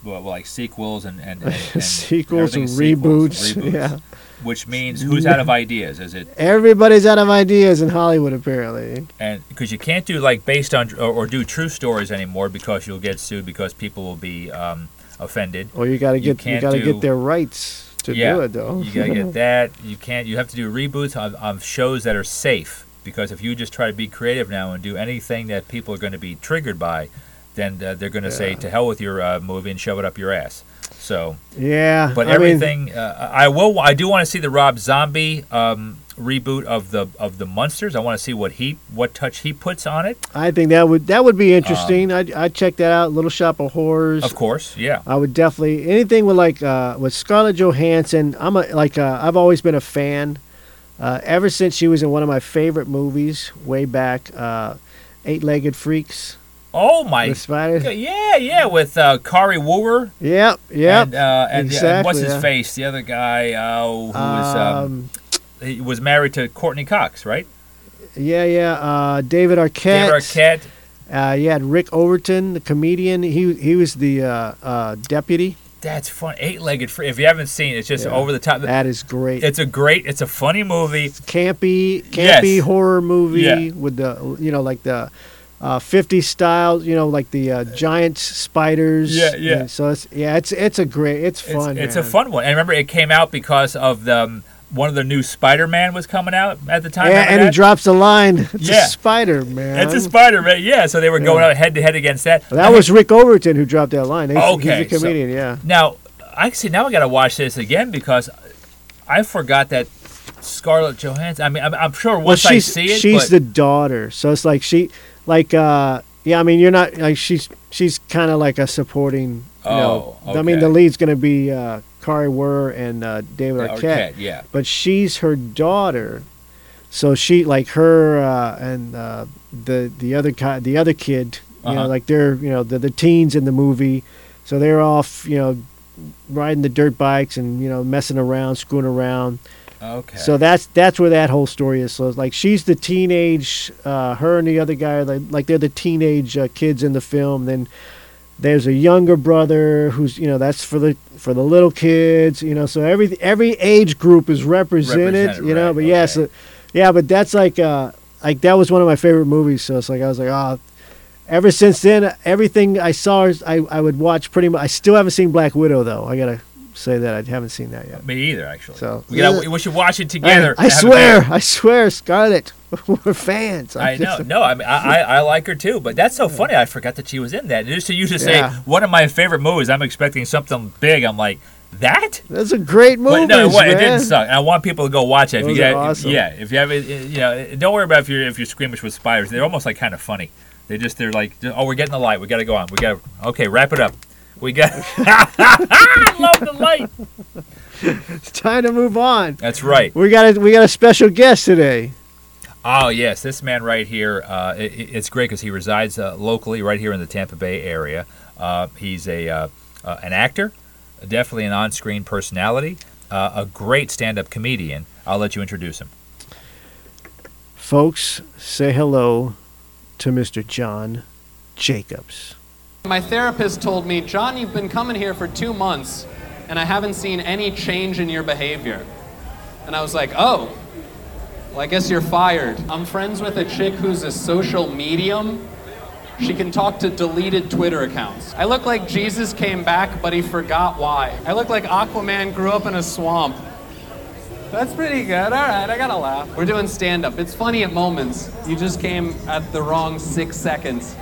well, like sequels and and, and, and sequels and everything's sequels, reboots. Yeah, Which means who's out of ideas? Is it everybody's out of ideas in Hollywood apparently. and because you can't do like based on or, or do true stories anymore because you'll get sued because people will be um, offended. Or you got to get you, can't got to get their rights to yeah, do it though. You gotta get that. You can't. You have to do reboots of, of shows that are safe because if you just try to be creative now and do anything that people are going to be triggered by, then uh, they're going to say to hell with your uh, movie and shove it up your ass. So, Yeah, but I mean, everything uh, I will. I do want to see the Rob Zombie um, reboot of the of the Monsters. I want to see what he what touch he puts on it. I think that would that would be interesting. I'd, I'd check that out. Little Shop of Horrors. Um, Of course, yeah. I would definitely anything with like uh, with Scarlett Johansson. I'm a like uh, I've always been a fan. Uh, ever since she was in one of my favorite movies way back, uh, Eight Legged Freaks. Oh my. The spider. Yeah, yeah, with uh, Kari Wuhrer Yep, yep. and, uh, and, and what's his yeah. face? The other guy uh, who was um, Um, he was married to Courteney Cox, right? yeah, yeah. Uh, David Arquette. David Arquette. Uh, you had Rick Overton, the comedian. He he was the uh, uh, deputy. That's fun. Eight-legged free. If you haven't seen it, it's just Yeah. over the top. That is great. It's a great. It's a funny movie. campy, campy Yes. horror movie Yeah. with the you know like the uh, 50s style, you know like the uh, giant spiders. Yeah, yeah. And so it's yeah, it's it's a great, it's It's, fun. it's a fun one. And remember, it came out because of the um, one of the new Spider-Man was coming out at the time. Yeah, and he drops a line. It's Yeah. a spider man. It's a Spider-Man. Yeah, so they were going Yeah. out head to head against that. That was Rick Overton who dropped that line. He's, Okay, he's a so- comedian. yeah. Now, I see. Now I got to watch this again because I forgot that Scarlett Johansson. I mean, I'm, I'm sure Well, once I she's see it, she's the daughter, so it's like she, like, uh, yeah. I mean, you're not like she's she's kind of like a supporting. You know, Oh, I mean, the lead's gonna be uh, Kari Wuhrer and uh, David Arquette. Arquette, yeah. but she's her daughter so she like her uh, and uh, the the other ki- the other kid you Uh-huh. know like they're you know the, the teens in the movie so they're off you know riding the dirt bikes and you know messing around screwing around Okay. so that's that's where that whole story is. So it's like she's the teenage uh, her and the other guy are like, like they're the teenage uh, kids in the film. Then there's a younger brother who's you know that's for the for the little kids you know so every every age group is represented, Represented, you know right, but yeah so, yeah but that's like uh like that was one of my favorite movies. So it's like i was like oh ever since then everything i saw i i would watch pretty much i still haven't seen black widow though i gotta say that i haven't seen that yet Me either, actually. So- we, gotta, we should watch it together. I have a swear i swear scarlett we're fans I I'm know. just- No, I mean, I, I, I like her too, but that's so funny. I forgot that she was in that. Just to you to say Yeah. one of my favorite movies, I'm expecting something big. I'm like, that? that's a great movie But no, it, it didn't suck. I want people to go watch it. If Those you are awesome. Yeah, if you have it, you know, eh, don't worry about if you're if you're squeamish with spiders. They're almost like kind of funny. They just they're like, oh, we're getting the light. We got to go on. We got to okay, wrap it up. We got. I love the light. it's time to move on That's right. we got a we got a special guest today Oh yes, this man right here. Uh, it, it's great because he resides uh, locally, right here in the Tampa Bay area. Uh, he's a uh, uh, an actor, definitely an on-screen personality, uh, a great stand-up comedian. I'll let you introduce him. folks say hello to mr john jacobs My therapist told me, John, you've been coming here for two months, and I haven't seen any change in your behavior. And I was like, oh, well, I guess you're fired. I'm friends with a chick who's a social medium. She can talk to deleted Twitter accounts. I look like Jesus came back, but he forgot why. I look like Aquaman grew up in a swamp. That's pretty good. All right, I gotta laugh. We're doing stand up. It's funny at moments. You just came at the wrong six seconds.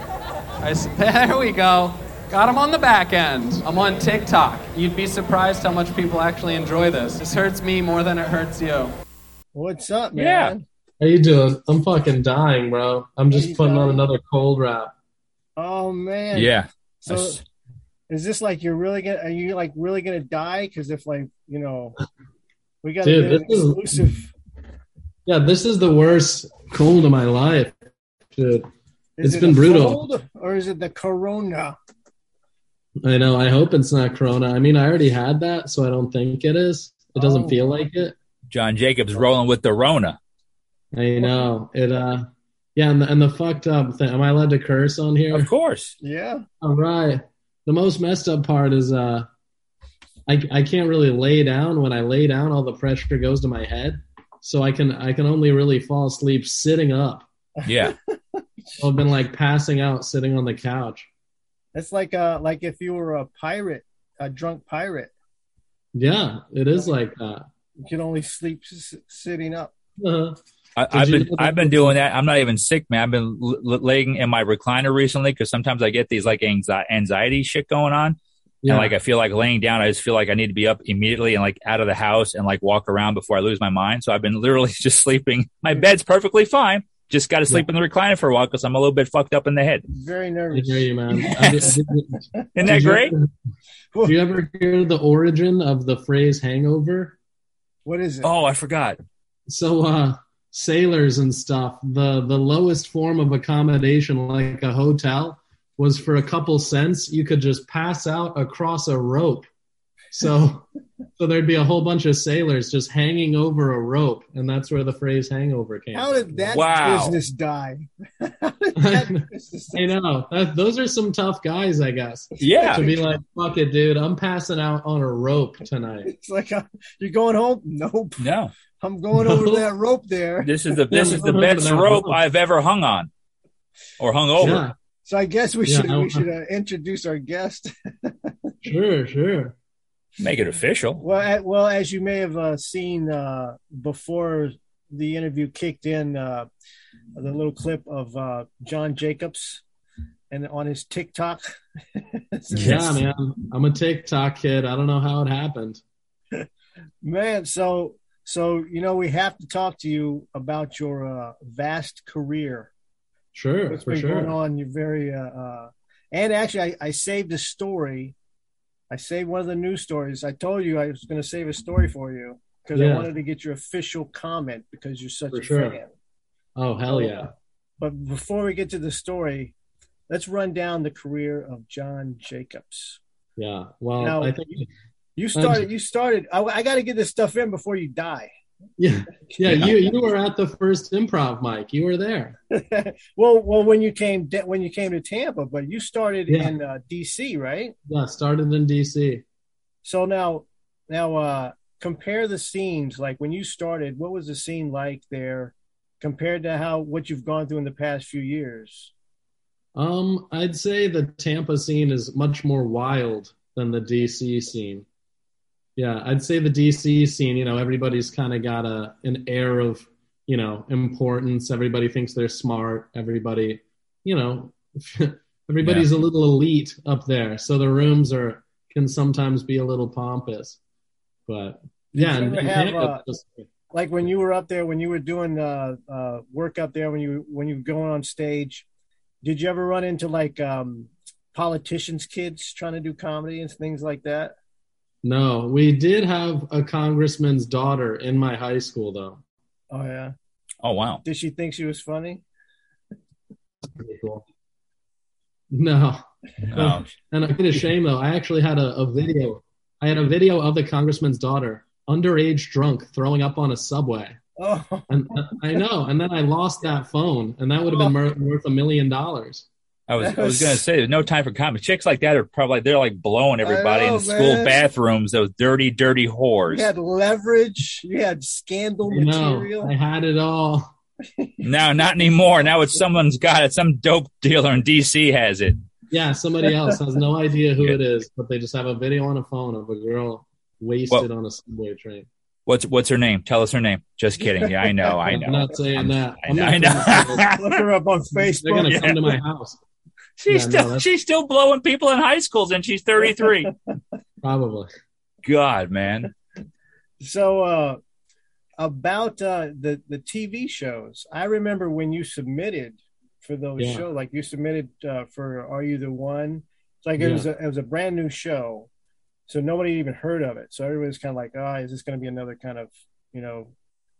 I s there we go. Got him on the back end. I'm on TikTok. You'd be surprised how much people actually enjoy this. This hurts me more than it hurts you. what's up man Yeah. How you doing? I'm fucking dying, bro. I'm just putting on another cold wrap. oh man Yeah. so is this like you're really gonna are you like really gonna die because if like you know we got Dude, to get an this is- exclusive Yeah, this is the worst cold of my life, dude. Is It's it been brutal. cold, or is it the corona I know. I hope it's not Corona. I mean, I already had that, so I don't think it is. It doesn't Oh. feel like it. John Jacobs rolling with the Rona. I know it. Uh, yeah, and the, and the fucked up thing. Am I allowed to curse on here? Of course. yeah All right. The most messed up part is uh, I I can't really lay down. When I lay down, all the pressure goes to my head, so I can I can only really fall asleep sitting up. Yeah. I've been like passing out sitting on the couch. it's like uh like if you were a pirate a drunk pirate Yeah, it is like that. you can only sleep s- sitting up Uh, I, Did I've been I've been doing that. I'm not even sick, man. I've been l- l- laying in my recliner recently because sometimes I get these like anxi- anxiety shit going on, Yeah. and like I feel like laying down. I just feel like I need to be up immediately and like out of the house and like walk around before I lose my mind. So I've been literally just sleeping. My bed's perfectly fine. Just got to sleep in the recliner for a while because I'm a little bit fucked up in the head. Very nervous. I nervous. hear you, man. Just- Isn't that did you great? ever- do you ever hear the origin of the phrase hangover? What is it? Oh, I forgot. So, uh, sailors and stuff, the, the lowest form of accommodation, like a hotel, was for a couple cents, you could just pass out across a rope. So, so there'd be a whole bunch of sailors just hanging over a rope, and that's where the phrase hangover came. How from. did that Wow. business die? That business I know that, those are some tough guys, I guess. Yeah. To be like, fuck it, dude, I'm passing out on a rope tonight. It's like, uh, you're going home? Nope. No, I'm going over that rope there. this is the this is the best rope rope. I've ever hung on or hung over. Yeah, So I guess we Yeah, should I- we should uh, introduce our guest. sure, sure. Make it official. Well, at, well, as you may have uh, seen uh, before the interview kicked in, uh, the little clip of uh, John Jacobs and on his TikTok. Yeah, man. I'm a TikTok kid. I don't know how it happened. Man, so so you know we have to talk to you about your uh, vast career. Sure, What's for been sure. going on? You're very uh, uh, and actually, I, I saved a story. I saved one of the news stories. I told you I was going to save a story for you because I wanted to get your official comment because you're such For a sure. fan. Oh, hell yeah. But before we get to the story, let's run down the career of John Jacobs. Yeah. Well, Now- I think, You started. You started. I, I got to get this stuff in before you die. yeah, yeah. You you were at the first improv, Mike. You were there. well, well, when you came de- when you came to Tampa, but you started Yeah. in uh, D.C., right? Yeah, started in D.C. So now, now uh, compare the scenes. Like when you started, what was the scene like there compared to how what you've gone through in the past few years? Um, I'd say the Tampa scene is much more wild than the DC scene. Yeah, I'd say the DC scene, you know, everybody's kind of got a an air of, you know, importance. Everybody thinks they're smart. Everybody, you know, everybody's a little elite up there. So the rooms are can sometimes be a little pompous. But yeah, and have, uh, just- Like when you were up there, when you were doing uh, uh, work up there, when you when you were going on stage, did you ever run into like um, politicians' kids trying to do comedy and things like that? No, we did have a congressman's daughter in my high school though. Oh yeah. Oh wow. Did she think she was funny? Pretty cool. No. Oh, And a bit of shame though, I actually had a, a video. I had a video of the congressman's daughter, underage drunk, throwing up on a subway. Oh, And uh, I know. And then I lost that phone, and that would have been oh. mer- worth a million dollars. I was That I was was- gonna say there's no time for comedy. Chicks like that are probably they're like blowing everybody know, in oh, the school man. bathrooms. Those dirty, dirty whores. you had leverage. You had scandal You know, material. I had it all. no, not anymore. Now it's someone's got it. Some dope dealer in DC has it. Yeah, somebody else has no idea who it is, but they just have a video on a phone of a girl wasted on a subway train. What's what's her name? Tell us her name. Just kidding. Yeah, I know. I I'm know. not saying that. I I'm know. not I gonna- know. Look her up on Facebook. They're gonna Yeah. come to my house, she's Yeah, no, still that's- she's still blowing people in high schools, and she's 33. probably. God, man. So uh, about uh, the the TV shows, I remember when you submitted for those Yeah. shows, like you submitted uh, for Are You the One? It's like it Yeah. was a, it was a brand new show, so nobody even heard of it. So everybody's kind of like, oh, is this going to be another kind of you know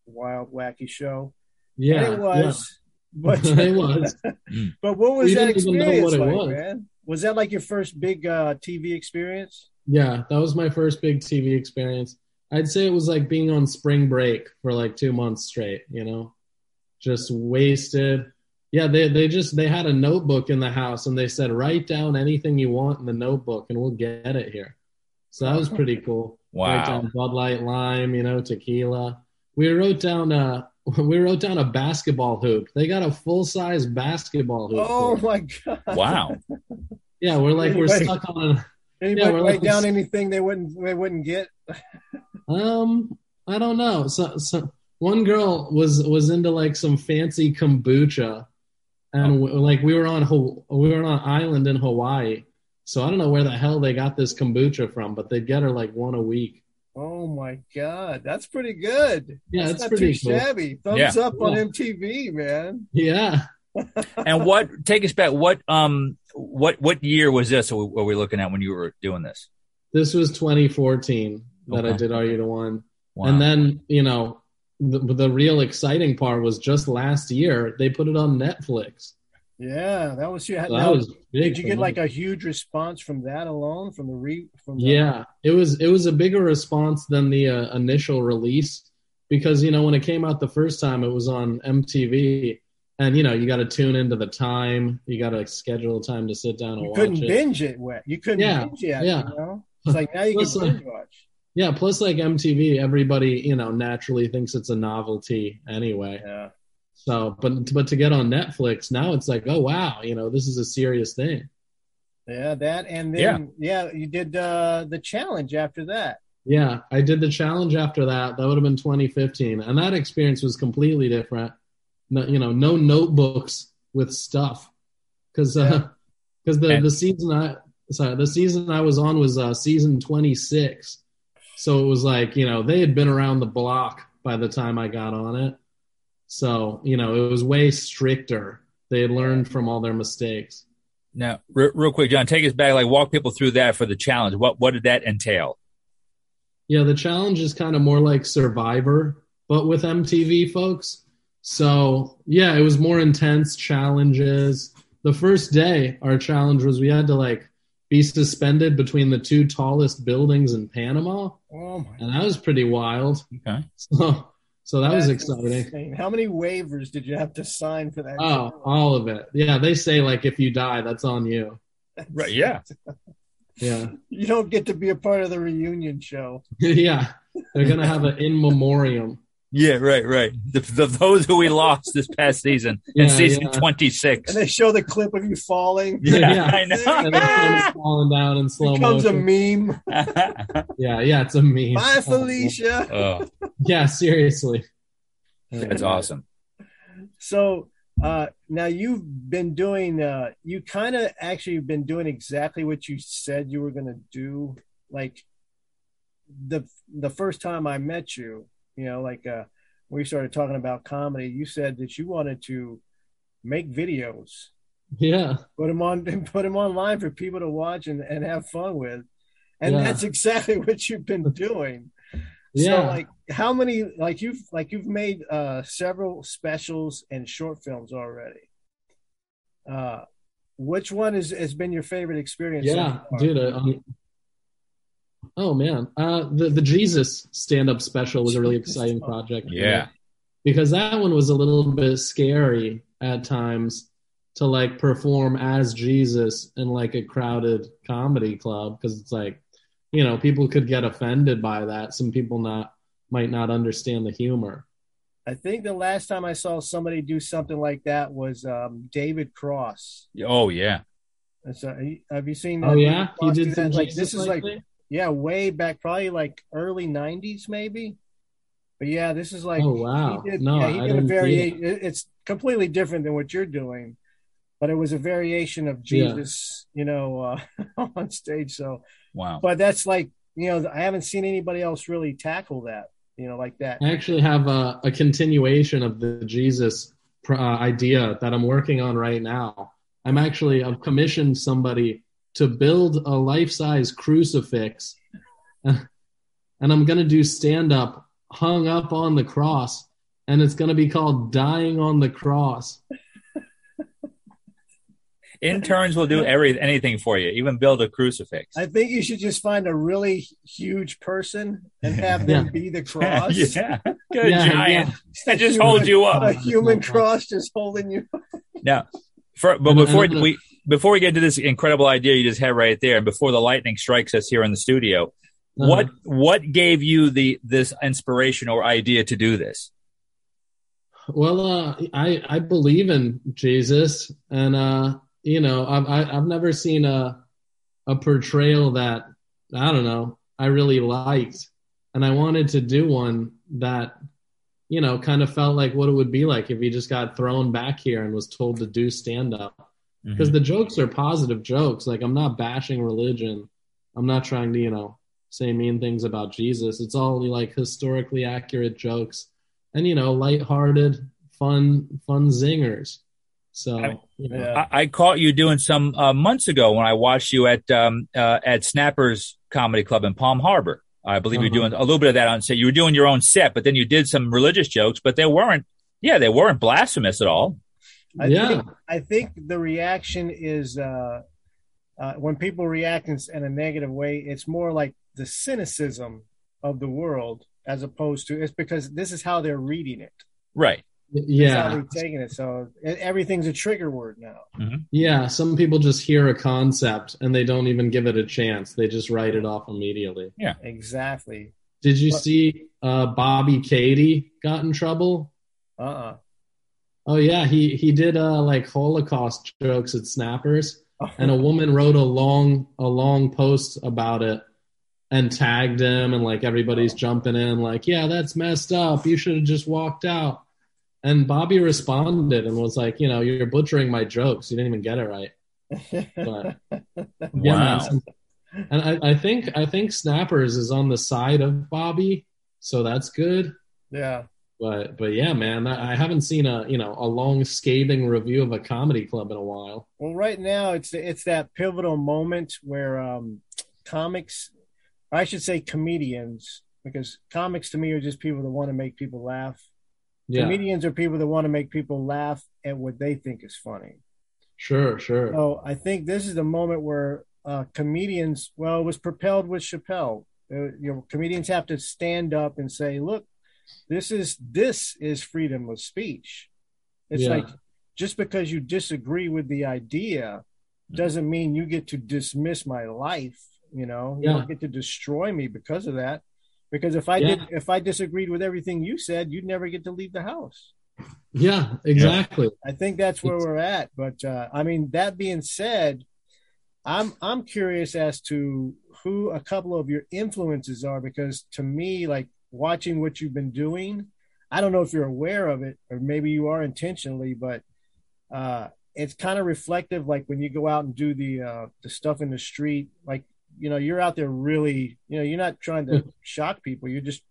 wild wacky show? Yeah, and it was. But it was. But what was We that didn't know experience what it like, was. man? Was that like your first big uh, TV experience? Yeah, that was my first big TV experience. I'd say it was like being on spring break for like two months straight, you know, just wasted. Yeah, they they just they had a notebook in the house and they said write down anything you want in the notebook and we'll get it here. So that was pretty cool. Write Wow. down Bud Light, lime, you know, tequila. We wrote down uh we wrote down a basketball hoop. They got a full size basketball hoop. Oh for my god! Wow. yeah, we're like we're stuck on an Anybody we're write like- down anything they wouldn't they wouldn't get? Um, I don't know. So, so one girl was was into like some fancy kombucha, and w like we were on we were on an island in Hawaii. So I don't know where the hell they got this kombucha from, but they'd get her like one a week. Oh my god, that's pretty good. Yeah, that's it's not pretty too cool. shabby. Thumbs Yeah. up on MTV, man. Yeah. And what? Take us back. What? Um. What? What year was this? What were we looking at when you were doing this? This was 2014 that I did Are You the One. Wow. And then, you know, the, the real exciting part was just last year they put it on Netflix. Yeah, that was your. So that was big. did you get me. like a huge response from that alone? From the re? From the, Yeah, it was it was a bigger response than the uh, initial release because you know when it came out the first time it was on MTV and you know you got to tune into the time, you got to schedule a time to sit down and You watch couldn't it. binge it. Wet. You couldn't Yeah, binge it. yeah. You know, it's like now you Plus, can uh, binge watch. Yeah, plus like MTV, everybody you know naturally thinks it's a novelty anyway. Yeah. So, but but to get on Netflix now, it's like, oh wow, you know, this is a serious thing. Yeah, that and then yeah, you did uh the challenge after that. Yeah, I did the challenge after that. That would have been 2015, and that experience was completely different. No, you know, no notebooks with stuff, because because the And- the season I sorry the season I was on was uh, season 26, so it was like you know they had been around the block by the time I got on it, so you know it was way stricter. They had learned from all their mistakes. Now, re- real quick, John, take us back. Like, walk people through that for the challenge. What What did that entail? Yeah, the challenge is kind of more like Survivor, but with MTV folks. So, yeah, it was more intense challenges. The first day, our challenge was we had to like be suspended between the two tallest buildings in Panama, Oh my and that was pretty wild. Okay. So, so that was exciting. insane. How many waivers did you have to sign for that? Oh, all of it. Yeah, they say like if you die, that's on you. Right. Yeah. Yeah, You don't get to be a part of the reunion show. yeah. They're gonna have an in memoriam. Yeah. Right. Right. The, the, those who we lost this past season Yeah, in season yeah. twenty six. And they show the clip of you falling. Yeah, Yeah. I And then someone's falling down in slow Becomes a meme. Yeah, yeah, it's a meme. Bye, Felicia. oh, Yeah, seriously. that's awesome. So uh, now you've been doing. Uh, you kind of actually been doing exactly what you said you were going to do. Like the the first time I met you, you know, like uh, we started talking about comedy. You said that you wanted to make videos, Yeah, put them on, put them online for people to watch and, and have fun with, and Yeah. that's exactly what you've been doing. yeah. So like how many like you've like you've made uh several specials and short films already. Uh which one is has been your favorite experience? yeah, dude. Uh, um, oh man, uh, the the Jesus stand up special was a really exciting project. Yeah. because that one was a little bit scary at times to like perform as Jesus in like a crowded comedy club because it's like you know people could get offended by that. Some people not might not understand the humor. I think the last time I saw somebody do something like that was um David Cross. Oh yeah. So, have you seen? Oh that yeah, David he did do some? Like Jesus this is like thing? Yeah, way back, probably like early '90s, maybe. But yeah, this is like Oh, wow. He did, No, yeah, he I did a didn't see variation. It's completely different than what you're doing, but it was a variation of Yeah. Jesus, you know, uh, on stage. So, Wow. but that's like you know, I haven't seen anybody else really tackle that, you know, like that. I actually have a, a continuation of the Jesus pr- uh, idea that I'm working on right now. I'm actually I've commissioned somebody to build a life-size crucifix, and I'm gonna do stand-up hung up on the cross, and it's gonna be called "Dying on the Cross." Interns will do every anything for you, even build a crucifix. I think you should just find a really huge person and have them Yeah. be the cross. yeah. Good Yeah, giant. yeah. That just holds you up. A human cross just holding you. Now, for, but And- before and I'm we before we get to this incredible idea you just had right there, and before the lightning strikes us here in the studio, Uh-huh. what what gave you the this inspiration or idea to do this? Well, uh, I I believe in Jesus, and uh, you know, I've I, I've never seen a a portrayal that I don't know I really liked, and I wanted to do one that you know, kind of felt like what it would be like if he just got thrown back here and was told to do stand up. Because Mhm. the jokes are positive jokes. Like I'm not bashing religion. I'm not trying to, you know, say mean things about Jesus. It's all like historically accurate jokes and you know, lighthearted, fun, fun zingers. So I- you know, Yeah. I, I caught you doing some uh, months ago when I watched you at um, uh, at Snappers Comedy Club in Palm Harbor. I believe you're Uh-huh. doing a little bit of that on set. You were doing your own set, but then you did some religious jokes, but they weren't. Yeah, they weren't blasphemous at all. I yeah. think I think the reaction is uh, uh, when people react in, in a negative way, it's more like the cynicism of the world as opposed to it's because this is how they're reading it. Right. This is how yeah. they're taking it. So everything's a trigger word now. Yeah, some people just hear a concept and they don't even give it a chance. They just write it off immediately. Yeah. Exactly. Did you What- see uh, Bobby Katie got in trouble? Uh. uh Oh yeah, he he did uh, like Holocaust jokes at Snappers, and a woman wrote a long a long post about it and tagged him, and like everybody's jumping in, like, yeah, that's messed up. You should have just walked out. And Bobby responded and was like, you know, you're butchering my jokes. You didn't even get it right. But Yeah, Wow. man, and I, I think I think Snappers is on the side of Bobby, so that's good. yeah. But but yeah, man, I haven't seen a you know a long scathing review of a comedy club in a while. Well, right now it's it's that pivotal moment where um, comics, I should say comedians, because comics to me are just people that want to make people laugh. Yeah, Comedians are people that want to make people laugh at what they think is funny. sure, sure. So I think this is the moment where uh, comedians, well, it was propelled with Chappelle. Uh, you know, comedians have to stand up and say, "Look, this is this is freedom of speech." It's Yeah. like just because you disagree with the idea doesn't mean you get to dismiss my life. You know, you don't get to destroy me because of that. Because if I Yeah. did, if I disagreed with everything you said, you'd never get to leave the house. Yeah, exactly. I think that's where we're at. But uh, I mean, that being said, I'm I'm curious as to who a couple of your influences are because to me, like watching what you've been doing, I don't know if you're aware of it or maybe you are intentionally, but uh, it's kind of reflective. Like when you go out and do the uh, the stuff in the street, like you know, you're out there really, you know, you're not trying to shock people. You're just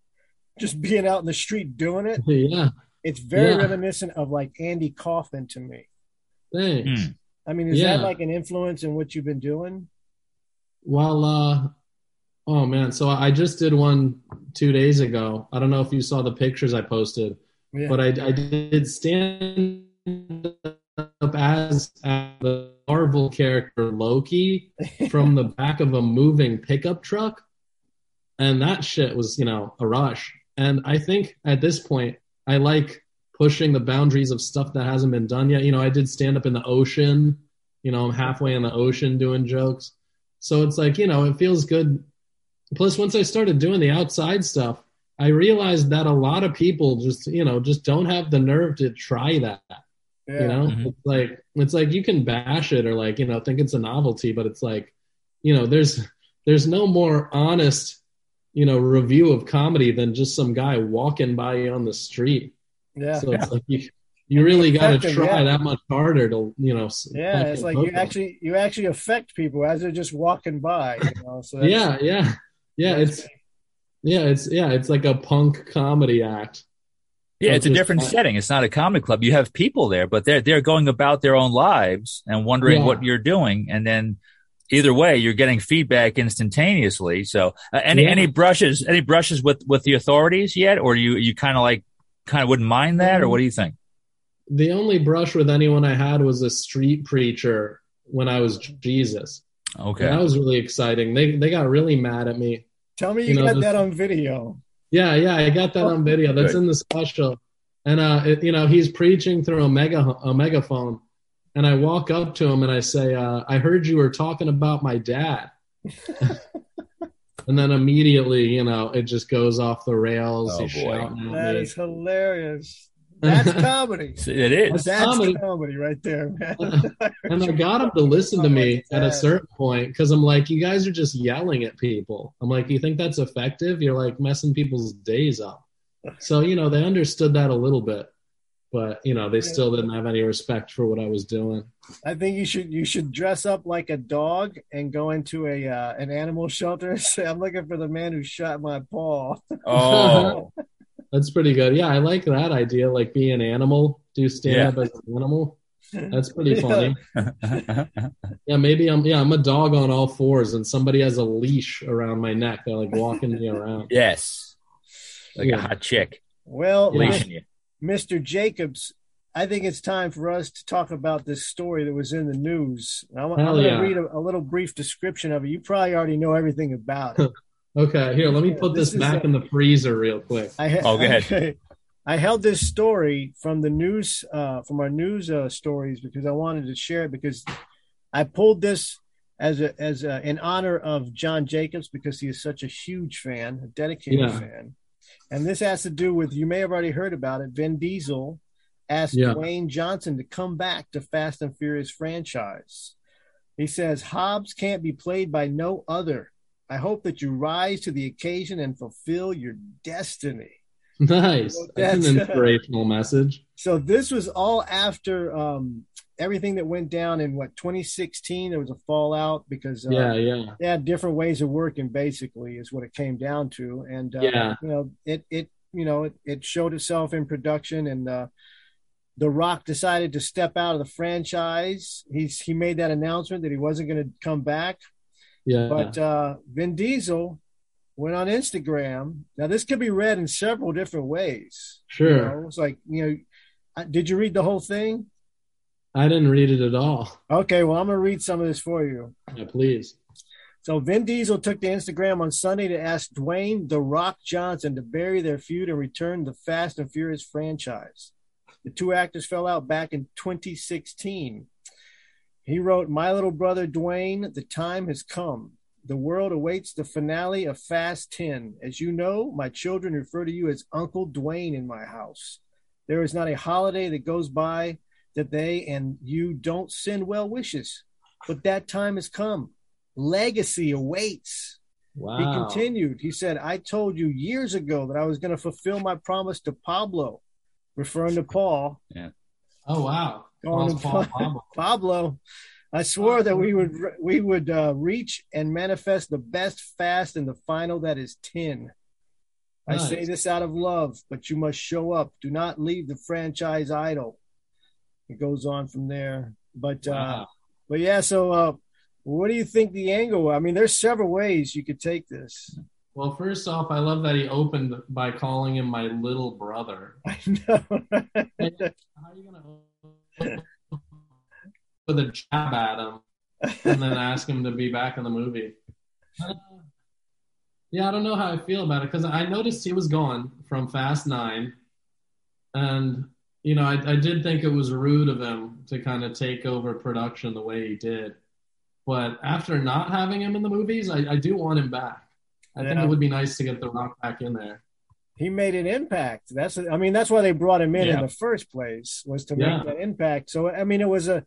just being out in the street doing it. Yeah, It's very Yeah. reminiscent of like Andy Kaufman to me. thanks. Hmm. I mean, is Yeah. that like an influence in what you've been doing? Well, uh, oh man, so I just did one two days ago. I don't know if you saw the pictures I posted, Yeah. but I, I did stand up as, as the Marvel character Loki from the back of a moving pickup truck. And that shit was, you know, a rush. And I think at this point, I like pushing the boundaries of stuff that hasn't been done yet. You know, I did stand up in the ocean. You know, I'm halfway in the ocean doing jokes. So it's like, you know, it feels good. Plus, once I started doing the outside stuff, I realized that a lot of people just, you know, just don't have the nerve to try that. yeah. You know, Mhm. it's like it's like you can bash it or like you know think it's a novelty, but it's like, you know, there's there's no more honest, you know, review of comedy than just some guy walking by you on the street. yeah. So it's like you you really got to try yeah. that much harder to you know. Yeah, it's like you them. actually you actually affect people as they're just walking by. You know, so yeah yeah yeah it's yeah it's yeah it's like a punk comedy act. Yeah, it's a different setting. It's not a comedy club. You have people there, but they're they're going about their own lives and wondering Yeah. what you're doing, and then either way, you're getting feedback instantaneously. So, uh, any Yeah. any brushes any brushes with with the authorities yet, or you you kind of like kind of wouldn't mind that, or what do you think? The only brush with anyone I had was a street preacher when I was Jesus. Okay, And that was really exciting. They they got really mad at me. Tell me you, You know, got the- that on video. Yeah, yeah, I got that on video. That's Good. in the special. And uh, it, you know, he's preaching through a mega a megaphone, and I walk up to him and I say, uh, "I heard you were talking about my dad." and then immediately, you know, it just goes off the rails. Oh, boy. shouting at That me. is hilarious. That's comedy. It is. That's comedy. comedy right there, man. and I got him to listen to me at a certain point because I'm like, you guys are just yelling at people. I'm like, you think that's effective? You're like messing people's days up. So you know they understood that a little bit, but you know they still didn't have any respect for what I was doing. I think you should you should dress up like a dog and go into a uh, an animal shelter and say, "I'm looking for the man who shot my paw." Oh, That's pretty good. Yeah, I like that idea. Like be an animal, do stand Yeah. up as an animal. That's pretty funny. Yeah, maybe I'm yeah, I'm a dog on all fours and somebody has a leash around my neck. They're like walking me around. yes. Like Yeah. a hot chick Well, Yeah. leashing you. Mr. Jacobs, I think it's time for us to talk about this story that was in the news. I'm, I'm going to yeah. read a, a little brief description of it. You probably already know everything about it. Okay, here, let me put This this, back a- in the freezer real quick. I ha- Oh, go ahead. I, I held this story from the news, uh, from our news uh, stories, because I wanted to share it because I pulled this as a, as a, in honor of John Jacobs because he is such a huge fan, a dedicated Yeah. fan, and this has to do with you may have already heard about it. Vin Diesel asked Yeah. Dwayne Johnson to come back to Fast and Furious franchise. He says Hobbs can't be played by no other. I hope that you rise to the occasion and fulfill your destiny. Nice. Well, That's an inspirational message. So this was all after um, everything that went down in what 2016. There was a fallout because uh, Yeah, yeah. they had different ways of working. Basically, is what it came down to. And uh, Yeah. you know, it it you know it, it showed itself in production, and uh, The Rock decided to step out of the franchise. He's he made that announcement that he wasn't going to come back. Yeah. But uh, Vin Diesel went on Instagram. Now this could be read in several different ways. You sure. know, it's like you know, did you read the whole thing? I didn't read it at all. Okay, well I'm gonna read some of this for you. Yeah, please. So Vin Diesel took to Instagram on Sunday to ask Dwayne The Rock Johnson to bury their feud and return the Fast and Furious franchise. The two actors fell out back in 2016. He wrote, My little brother Dwayne, the time has come. The world awaits the finale of Fast 10. As you know, my children refer to you as Uncle Dwayne in my house. There is not a holiday that goes by that they and you don't send well wishes. But that time has come. Legacy awaits. Wow. He continued. He said, I told you years ago that I was going to fulfill my promise to Pablo, referring to Paul. Yeah. Oh wow. Calling Paul's him Paul Pablo. Pablo, I swore that we would we would uh, reach and manifest the best fast in the final that is 10. I say this out of love, but you must show up. Do not leave the franchise idle. It goes on from there. But uh, Wow. but yeah, so uh, what do you think the angle? I mean, there's several ways you could take this. Well, first off, I love that he opened by calling him my little brother. I know. How are you gonna with a jab at him and then ask him to be back in the movie? Uh, yeah, I don't know how I feel about it because I noticed he was gone from Fast Nine, and you know, I, I did think it was rude of him to kind of take over production the way he did. But after not having him in the movies, I, I do want him back. I think it would be nice to get The Rock back in there. He made an impact. That's I mean that's why they brought him in in the first place was to Yeah. make that impact. So I mean it was a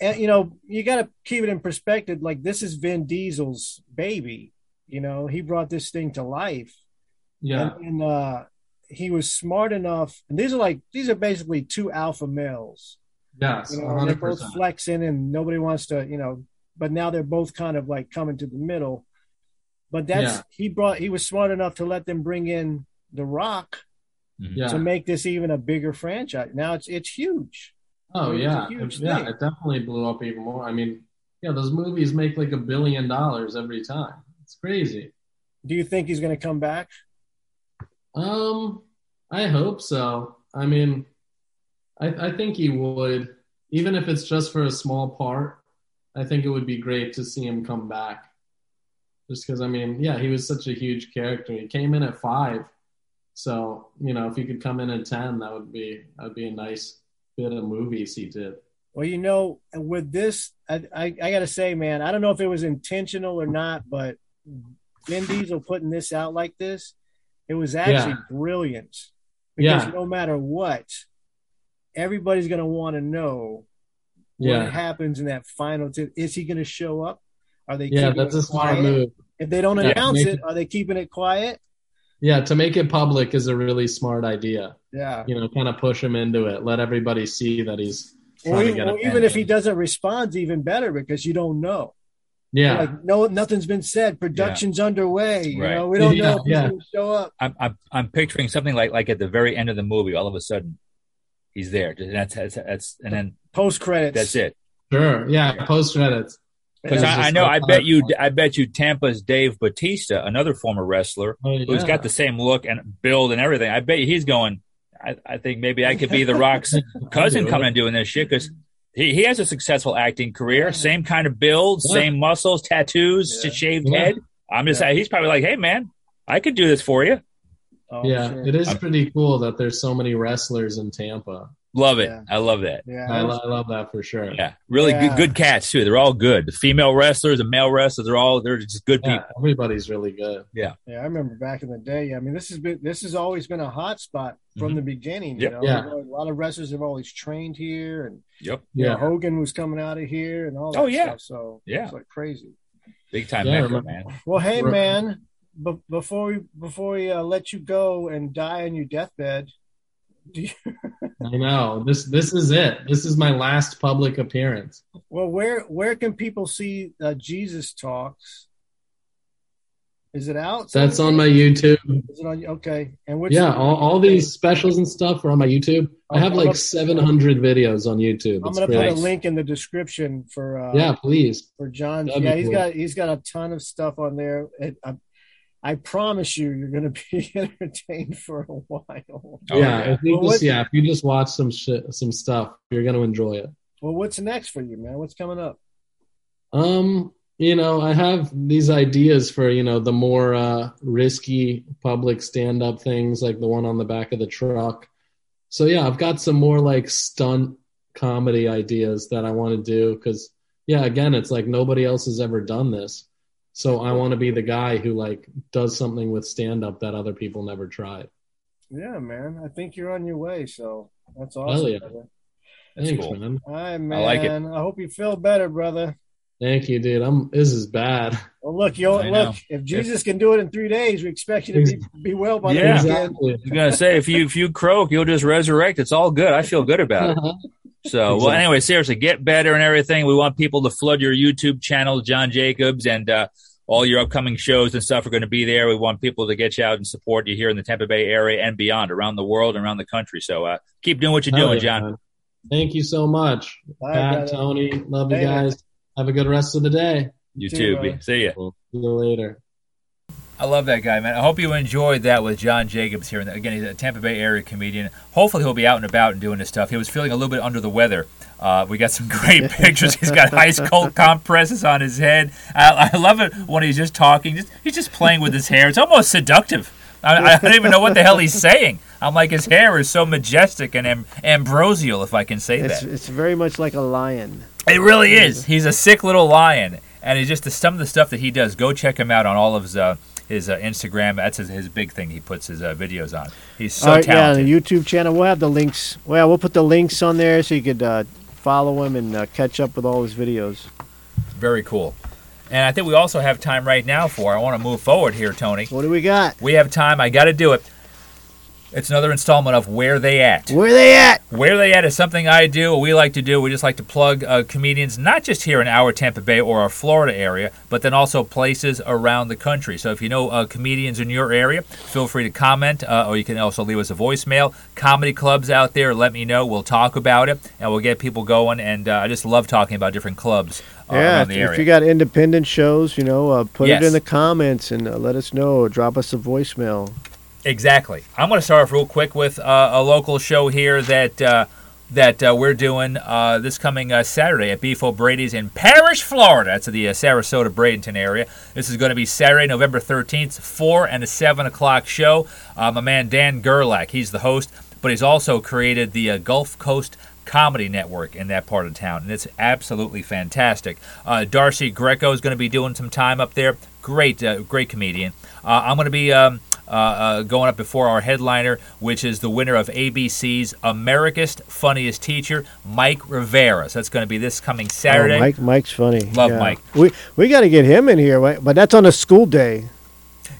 you know you got to keep it in perspective. Like this is Vin Diesel's baby. You know he brought this thing to life, Yeah, and, and uh, he was smart enough. And these are like these are basically two alpha males. yes, You know, they're both flexing, and nobody wants to you know. But now they're both kind of like coming to the middle. But that's Yeah. he brought. He was smart enough to let them bring in the Rock Yeah. to make this even a bigger franchise. Now it's it's huge. Oh It's a yeah, huge yeah, thing. it definitely blew up even more. I mean, yeah, those movies make like a billion dollars every time. It's crazy. Do you think he's going to come back? Um, I hope so. I mean, I I think he would, even if it's just for a small part. I think it would be great to see him come back. Just because I mean, yeah, he was such a huge character. He came in at five, so you know, if he could come in at ten, that would be that would be a nice bit of movies he did. Well, you know, with this, I I, I got to say, man, I don't know if it was intentional or not, but Vin Diesel putting this out like this, it was actually Yeah. brilliant. Because Yeah. no matter what, everybody's going to want to know what Yeah, happens in that final. T- is he going to show up? Are they? yeah, keeping that's it a smart move. If they don't announce it- are they keeping it quiet? Yeah, to make it public is a really smart idea. Yeah. You know, kind of push him into it. Let everybody see that he's trying Or, to e- get or even if he doesn't respond, even better because you don't know. Yeah. Like no, nothing's been said. Production's underway. You Right. know, we don't Yeah, know if he's yeah. going to show up. I'm, I'm I'm picturing something like like at the very end of the movie, all of a sudden, he's there. And that's that's, that's and then Post credits. that's it. Sure. Yeah. Post credits. Because I, I know, I bet you. I bet you, Tampa's Dave Batista, another former wrestler, Oh, who's yeah. got the same look and build and everything. I bet you he's going. I, I think maybe I could be The Rock's cousin coming and doing this shit because he, he has a successful acting career, same kind of build, Yeah. same muscles, tattoos, Yeah. shaved Yeah. head. I'm just, Yeah. he's probably like, hey man, I could do this for you. Oh, yeah, sure. it is pretty cool that there's so many wrestlers in Tampa. Love it. Yeah. I love that. Yeah. I, lo- I love that for sure. Yeah, really Yeah. good, good cats too. They're all good. The female wrestlers, the male wrestlers, they're all they're just good Yeah, people. everybody's really good. Yeah, Yeah, I remember back in the day. I mean, this has been this has always been a hot spot from Mhm. the beginning. Yep. You know, Yeah. a lot of wrestlers have always trained here, and Yep, you know, Yeah, Hogan was coming out of here, and all that Oh, yeah. stuff. So Yeah. it's like crazy. big time Yeah, mecca, man. Well, hey Right. man, but before we before we uh, let you go and die on your deathbed, do you, I know. This this is it. This is my last public appearance. well, where where can people see uh, Jesus talks? Is it out? That's on my YouTube. Is it on? Okay, and which Yeah, all, all these specials and stuff are on my YouTube. I have like 700 videos on YouTube. I'm gonna put a link in the description for uh, Yeah, please. for John. That'd Yeah, he's cool. got he's got a ton of stuff on there. It, I, I promise you, you're gonna be entertained for a while. Oh, yeah, yeah. if you Well, just what- yeah, if you just watch some shit, some stuff, you're gonna enjoy it. Well, what's next for you, man? What's coming up? Um, you know, I have these ideas for you know the more uh, risky public stand-up things, like the one on the back of the truck. So yeah, I've got some more like stunt comedy ideas that I want to do because yeah, again, it's like nobody else has ever done this. So I want to be the guy who like does something with stand-up that other people never tried. Yeah, man. I think you're on your way. So that's awesome. Hell yeah. brother. That's Thanks, cool. man. All right, man. I like it. I hope you feel better, brother. Thank you, dude. I'm. This is bad. Well, look, you I know. look. If Jesus can do it in three days, we expect you to be, be well by Yeah. the weekend. Exactly. I was gonna say if you if you croak, you'll just resurrect. It's all good. I feel good about it. So well, anyway, seriously, get better and everything. We want people to flood your YouTube channel, John Jacobs, and uh, all your upcoming shows and stuff are going to be there. We want people to get you out and support you here in the Tampa Bay area and beyond, around the world and around the country. So uh, keep doing what you're Hell doing, yeah, John. man. Thank you so much, Bye, Pat, brother. Tony. Love you Later. guys. Have a good rest of the day. You too, too. brother. See ya. See you later. I love that guy, man. I hope you enjoyed that with John Jacobs here. Again, he's a Tampa Bay area comedian. Hopefully, he'll be out and about and doing this stuff. He was feeling a little bit under the weather. Uh, we got some great pictures. He's got ice cold compresses on his head. I, I love it when he's just talking. Just, he's just playing with his hair. It's almost seductive. I, I don't even know what the hell he's saying. I'm like, his hair is so majestic and am- ambrosial, if I can say It's, that. it's very much like a lion. It really is. He's a sick little lion, and it's just the, some of the stuff that he does. Go check him out on all of his uh, his uh, Instagram. That's his, his big thing. He puts his uh, videos on. He's so All right, yeah, the YouTube channel. We'll have the links. Well, we'll put the links on there so you could uh, follow him and uh, catch up with all his videos. Very cool. And I think we also have time right now for. I want to move forward here, Tony. What do we got? We have time. I got to do it. It's another installment of Where They At. Where they at? Where They At is something I do, we like to do. We just like to plug uh, comedians, not just here in our Tampa Bay or our Florida area, but then also places around the country. So if you know uh, comedians in your area, feel free to comment, uh, or you can also leave us a voicemail. Comedy clubs out there, let me know. We'll talk about it, and we'll get people going. And uh, I just love talking about different clubs uh, yeah, if, if you got independent shows, you know, uh, put Yes. it in the comments and uh, let us know. Or drop us a voicemail. Exactly. I'm going to start off real quick with uh, a local show here that uh, that uh, we're doing uh, this coming uh, Saturday at Beef O'Brady's in Parrish, Florida. That's the uh, Sarasota Bradenton area. This is going to be Saturday, November 13th, four and a seven o'clock show. My man Dan Gerlach, he's the host, but he's also created the Gulf Coast Comedy Network in that part of town, and it's absolutely fantastic. Uh, Darcy Greco is going to be doing some time up there. Great, uh, great comedian. Uh, I'm going to be um, Uh, uh, going up before our headliner, which is the winner of ABC's America's Funniest Teacher, Mike Rivera. So that's going to be this coming oh, Saturday. Oh, Mike, Mike's funny. Love Yeah. Mike. We we got to get him in here, but that's on a school day.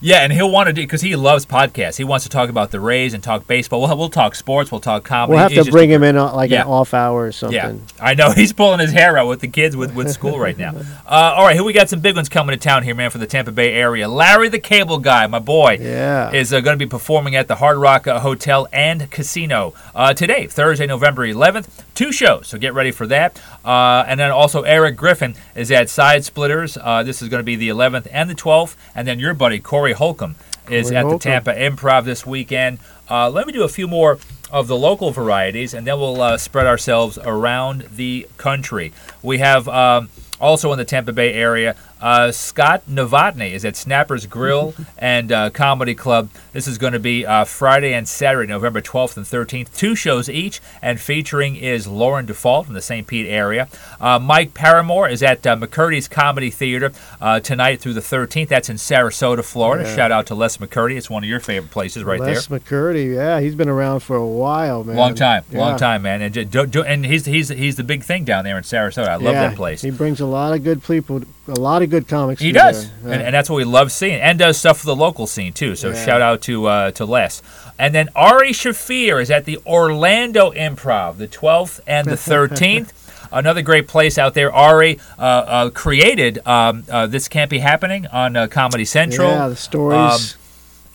Yeah, and he'll want to do because he loves podcasts. He wants to talk about the Rays and talk baseball. We'll, we'll talk sports. We'll talk comedy. We'll have He's to bring a- him in like Yeah. an off hour or something. Yeah, I know he's pulling his hair out with the kids with, with school right now. Uh, all right, here we got some big ones coming to town here, man, for the Tampa Bay area. Larry the Cable Guy, my boy, Yeah. is uh, going to be performing at the Hard Rock uh, Hotel and Casino uh, today, Thursday, November 11th. Two shows, so get ready for that. Uh, and then also Erik Griffin is at Side Splitters. Uh, this is going to be the 11th and the 12th. And then your buddy Corey Holcomb is Corey at the Tampa Improv this weekend. Uh, let me do a few more of the local varieties, and then we'll uh, spread ourselves around the country. We have um, also in the Tampa Bay area. Uh, Scott Novotny is at Snappers Grill and uh, Comedy Club. This is going to be uh, Friday and Saturday, November 12th and 13th. Two shows each, and featuring is Lauren Default from the St. Pete area. Uh, Mike Paramore is at uh, McCurdy's Comedy Theater uh, tonight through the 13th. That's in Sarasota, Florida. Yeah. Shout out to Les McCurdy. It's one of your favorite places right Les there. Les McCurdy, yeah, he's been around for a while, man. Long time, long time, man, and do, do, and he's he's he's the big thing down there in Sarasota. I love Yeah, that place. He brings a lot of good people, a lot of good comics. He does, there. and, and that's what we love seeing, and does stuff for the local scene too. So Yeah. shout out to uh, to Les. And then Ari Shaffir is at the Orlando Improv, the 12th and the 13th. Another great place out there. Ari uh, uh, created um, uh, This Can't Be Happening on uh, Comedy Central. yeah, the stories. Um,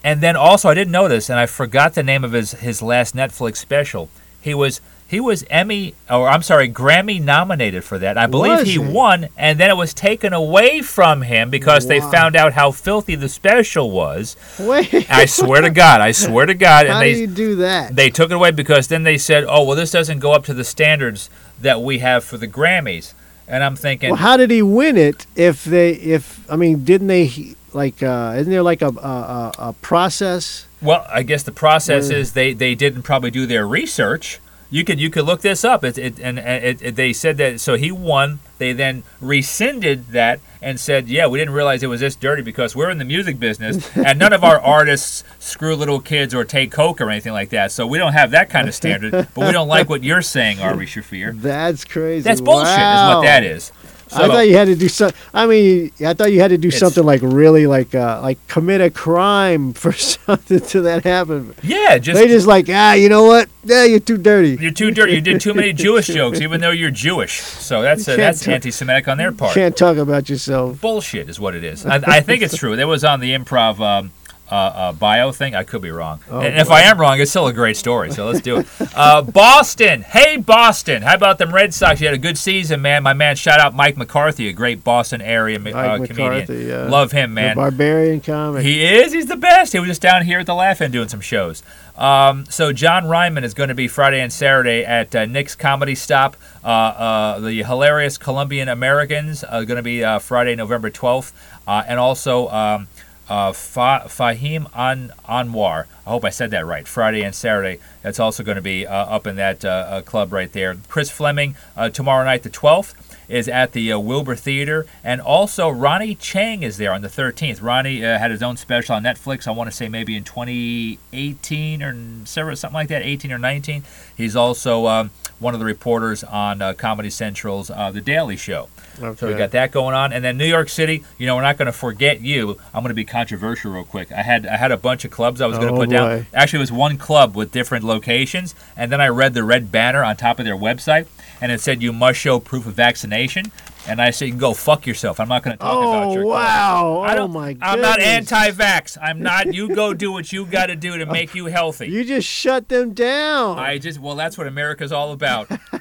And then also, I didn't know this, and I forgot the name of his his last Netflix special. He was he was Emmy, or I'm sorry, Grammy nominated for that. I believe he he? won, and then it was taken away from him because they found out how filthy the special was. Wait, I swear to God, I swear to God, and how they do you do that? they took it away because then they said, "Oh, well, this doesn't go up to the standards that we have for the Grammys." And I'm thinking, well, how did he win it? If they, if I mean, didn't they like? uh Isn't there like a a, a, process? Well, I guess the process is they, they didn't probably do their research. You could you could look this up. It, it and it, it, they said that so he won. They then rescinded that and said, yeah, we didn't realize it was this dirty because we're in the music business and none of our artists screw little kids or take coke or anything like that. So we don't have that kind of standard. but we don't like what you're saying, Ari Shaffir. That's crazy. That's bullshit, is what that is. I thought you had to do some. I mean, I thought you had to do It's- something like really like uh, like commit a crime for something to that happen. yeah, just they just like ah, you know what? Yeah, you're too dirty. you're too dirty. You did too many Jewish jokes, even though you're Jewish. So that's uh, that's anti-Semitic on their part. Can't talk about yourself. bullshit is what it is. I, I think it's true. That was on the improv um, uh, uh, bio thing. I could be wrong. Oh, and if I am wrong, it's still a great story. So let's do it. Uh, Boston. Hey, Boston. How about them Red Sox? You had a good season, man. My man, shout out Mike McCarthy, a great Boston area uh, comedian. Yeah. Love him, The man. barbarian comic. He is. He's the best. He was just down here at the Laugh In doing some shows. Um, so John Ryman is going to be Friday and Saturday at uh, Nick's Comedy Stop. Uh, uh, the hilarious Colombian Americans are going to be uh, Friday, November 12th, uh, and also um, uh, Fa- Fahim An- Anwar. I hope I said that right. Friday and Saturday. That's also going to be uh, up in that uh, uh, club right there. Chris Fleming uh, tomorrow night, the 12th is at the uh, Wilbur Theater, and also Ronny Chieng is there on the 13th. Ronny had his own special on Netflix. I want to say maybe in 2018 or something like that, 18 or 19. He's also um, one of the reporters on Comedy Central's The Daily Show. So we got that going on, and then New York City. You know, we're not going to forget you. I'm going to be controversial real quick. I had I had a bunch of clubs I was going to Oh, put down. Actually, it was one club with different locations, and then I read the red banner on top of their website, and it said you must show proof of vaccination. And I said, you can go fuck yourself. I'm not going to talk oh, about Oh your club. wow! I Oh don't, my! I'm not anti-vax. I'm not. You go do what you got to do to make you healthy. You just shut them down. I just well, that's what America's all about.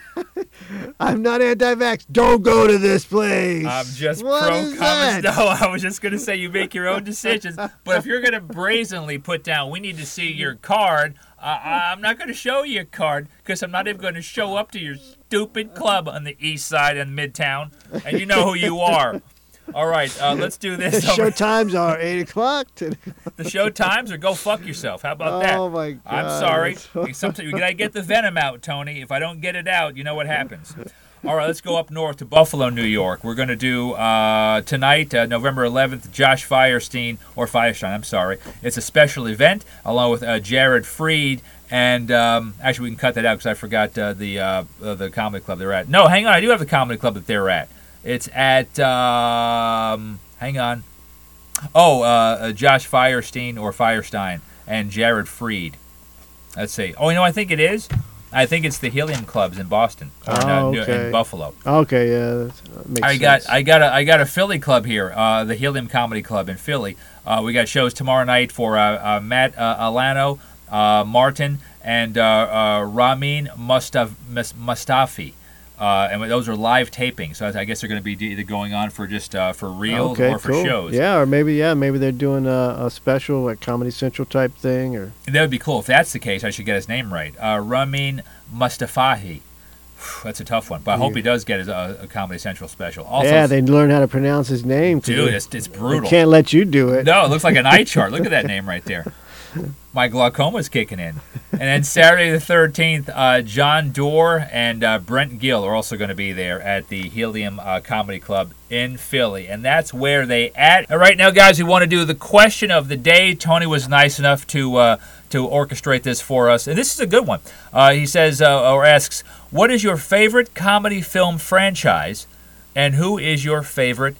I'm not anti-vax. Don't go to this place. I'm just What pro is commons. that? No, I was just gonna say you make your own decisions. But if you're gonna brazenly put down, we need to see your card. Uh, I'm not gonna show you a card because I'm not even gonna show up to your stupid club on the east side and midtown, and you know who you are. All right, uh, let's do The this. show times are eight o'clock today. the show times or go fuck yourself. How about that? Oh my god! I'm sorry. Sometimes you gotta get the venom out, Tony. If I don't get it out, you know what happens. All right, let's go up north to Buffalo, New York. We're going to do uh, tonight, uh, November 11th, Josh Firestine, or Firestine, I'm sorry. It's a special event along with uh, Jared Freid. And um, actually, we can cut that out because I forgot uh, the uh, uh, the comedy club they're at. No, hang on. I do have the comedy club that they're at. It's at, um, hang on. Oh, uh, uh, Josh Firestine or Firestine and Jared Freid. Let's see. Oh, you know, I think it is. I think it's the Helium Clubs in Boston or in, uh, Oh, okay. in Buffalo. Okay, yeah, I got. I got a I got a Philly club here, uh, the Helium Comedy Club in Philly. Uh, we got shows tomorrow night for uh, uh, Matt uh, Alano, uh, Martin, and uh, uh, Ramin Mustaf- Mus- Mustafi. Uh, and those are live tapings, so I guess they're going to be either going on for just uh, for real okay, or for cool. shows. Yeah, or maybe yeah, maybe they're doing a, a special like Comedy Central type thing, or That would be cool. If that's the case, I should get his name right. Uh, Ramin Mustafahi. That's a tough one, but I hope he does get his, uh, a Comedy Central special. Also, yeah, they learn how to pronounce his name. dude, they- it's, it's they brutal. can't let you do it. No, it looks like an eye chart. Look at that name right there. My glaucoma's kicking in. And then Saturday the 13th, uh, John Doerr and uh, Brent Gill are also going to be there at the Helium uh, Comedy Club in Philly. And that's where they at. All right, now, guys, we want to do the question of the day. Tony was nice enough to, uh, to orchestrate this for us. And this is a good one. Uh, he says, uh, or asks, What is your favorite comedy film franchise? And who is your favorite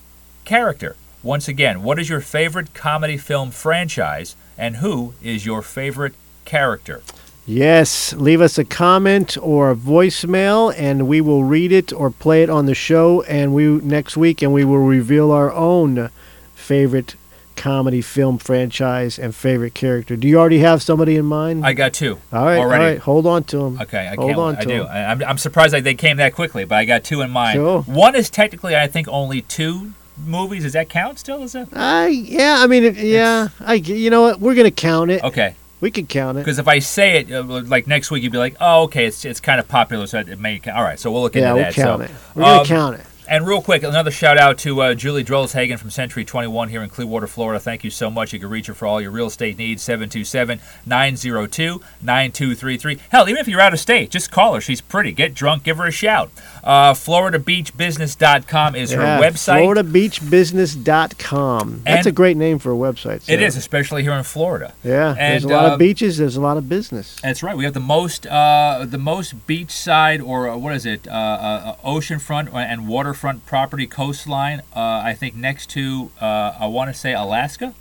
character? Once again, what is your favorite comedy film franchise and who is your favorite character? Yes, leave us a comment or a voicemail, and we will read it or play it on the show. And we next week, and we will reveal our own favorite comedy film franchise and favorite character. Do you already have somebody in mind? I got two. all right, already. all right. Hold on to them. Okay, I Hold on I do. 'em. I, I'm, I'm surprised that they came that quickly, but I got two in mind. Sure. One is technically, I think, only two movies. Does that count still? Is that I yeah, I mean, it, yeah, I you know what? We're gonna count it. okay? We can count it. Because if I say it uh, like next week, you'd be like, "Oh, okay, it's it's kind of popular, so it may." Count. All right, so we'll look into Yeah, we'll that. count so, it. We're gonna um, count it. And real quick, another shout out to uh, Julie Drolshagen from Century 21 here in Clearwater, Florida. Thank you so much. You can reach her for all your real estate needs, 727 902 9233. Hell, even if you're out of state, just call her. She's pretty. Get drunk, give her a shout. Uh, FloridaBeachBusiness.com is Yeah, her website. FloridaBeachBusiness.com. That's And- a great name for a website. It so- is, especially here in Florida. Yeah, there's a lot uh, of beaches. There's a lot of business. That's right. We have the most, uh, the most beachside or uh, what is it, uh, uh, oceanfront and waterfront property coastline. Uh, I think next to, uh, I want to say Alaska.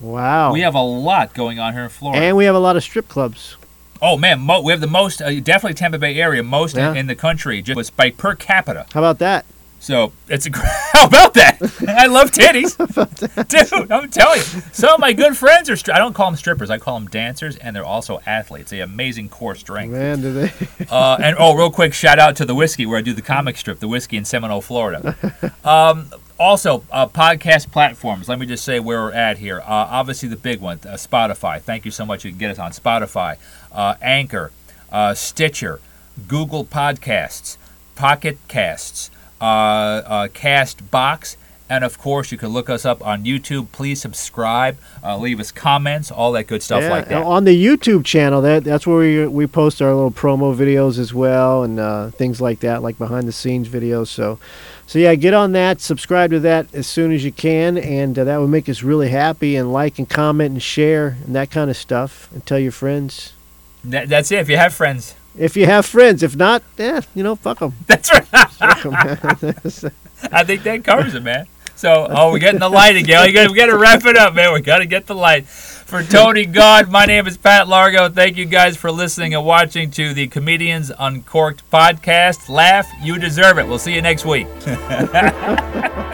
Wow. We have a lot going on here in Florida. and we have a lot of strip clubs. oh man, mo- we have the most, uh, definitely Tampa Bay area, most Yeah. in, in the country, just by per capita. How about that? So it's a. How about that? I love titties, dude. I'm telling you, some of my good friends are. I don't call them strippers. I call them dancers, and they're also athletes. They have amazing core strength. Man, do they? Uh, and oh, real quick, shout out to the whiskey where I do the comic strip, the whiskey in Seminole, Florida. Um, also, uh, podcast platforms. Let me just say where we're at here. Uh, obviously, the big one, uh, Spotify. Thank you so much. You can get us on Spotify, uh, Anchor, uh, Stitcher, Google Podcasts, Pocket Casts, Cast Box. And of course, you can look us up on YouTube. Please subscribe, uh, leave us comments, all that good stuff yeah, like that. On the YouTube channel, that that's where we we post our little promo videos as well and uh, things like that, like behind the scenes videos. So, so yeah, get on that, subscribe to that as soon as you can, and uh, that would make us really happy. And like and comment and share and that kind of stuff, and tell your friends. That- that's it. If you have friends, If you have friends, if not, yeah, you know, fuck them. that's right. I think that covers it, man. So, oh, we're getting the light again. We got, we got to wrap it up, man. We got to get the light. For Tony Gaud, my name is Pat Largo. Thank you guys for listening and watching to the Comedians Uncorked podcast. Laugh, you deserve it. We'll see you next week.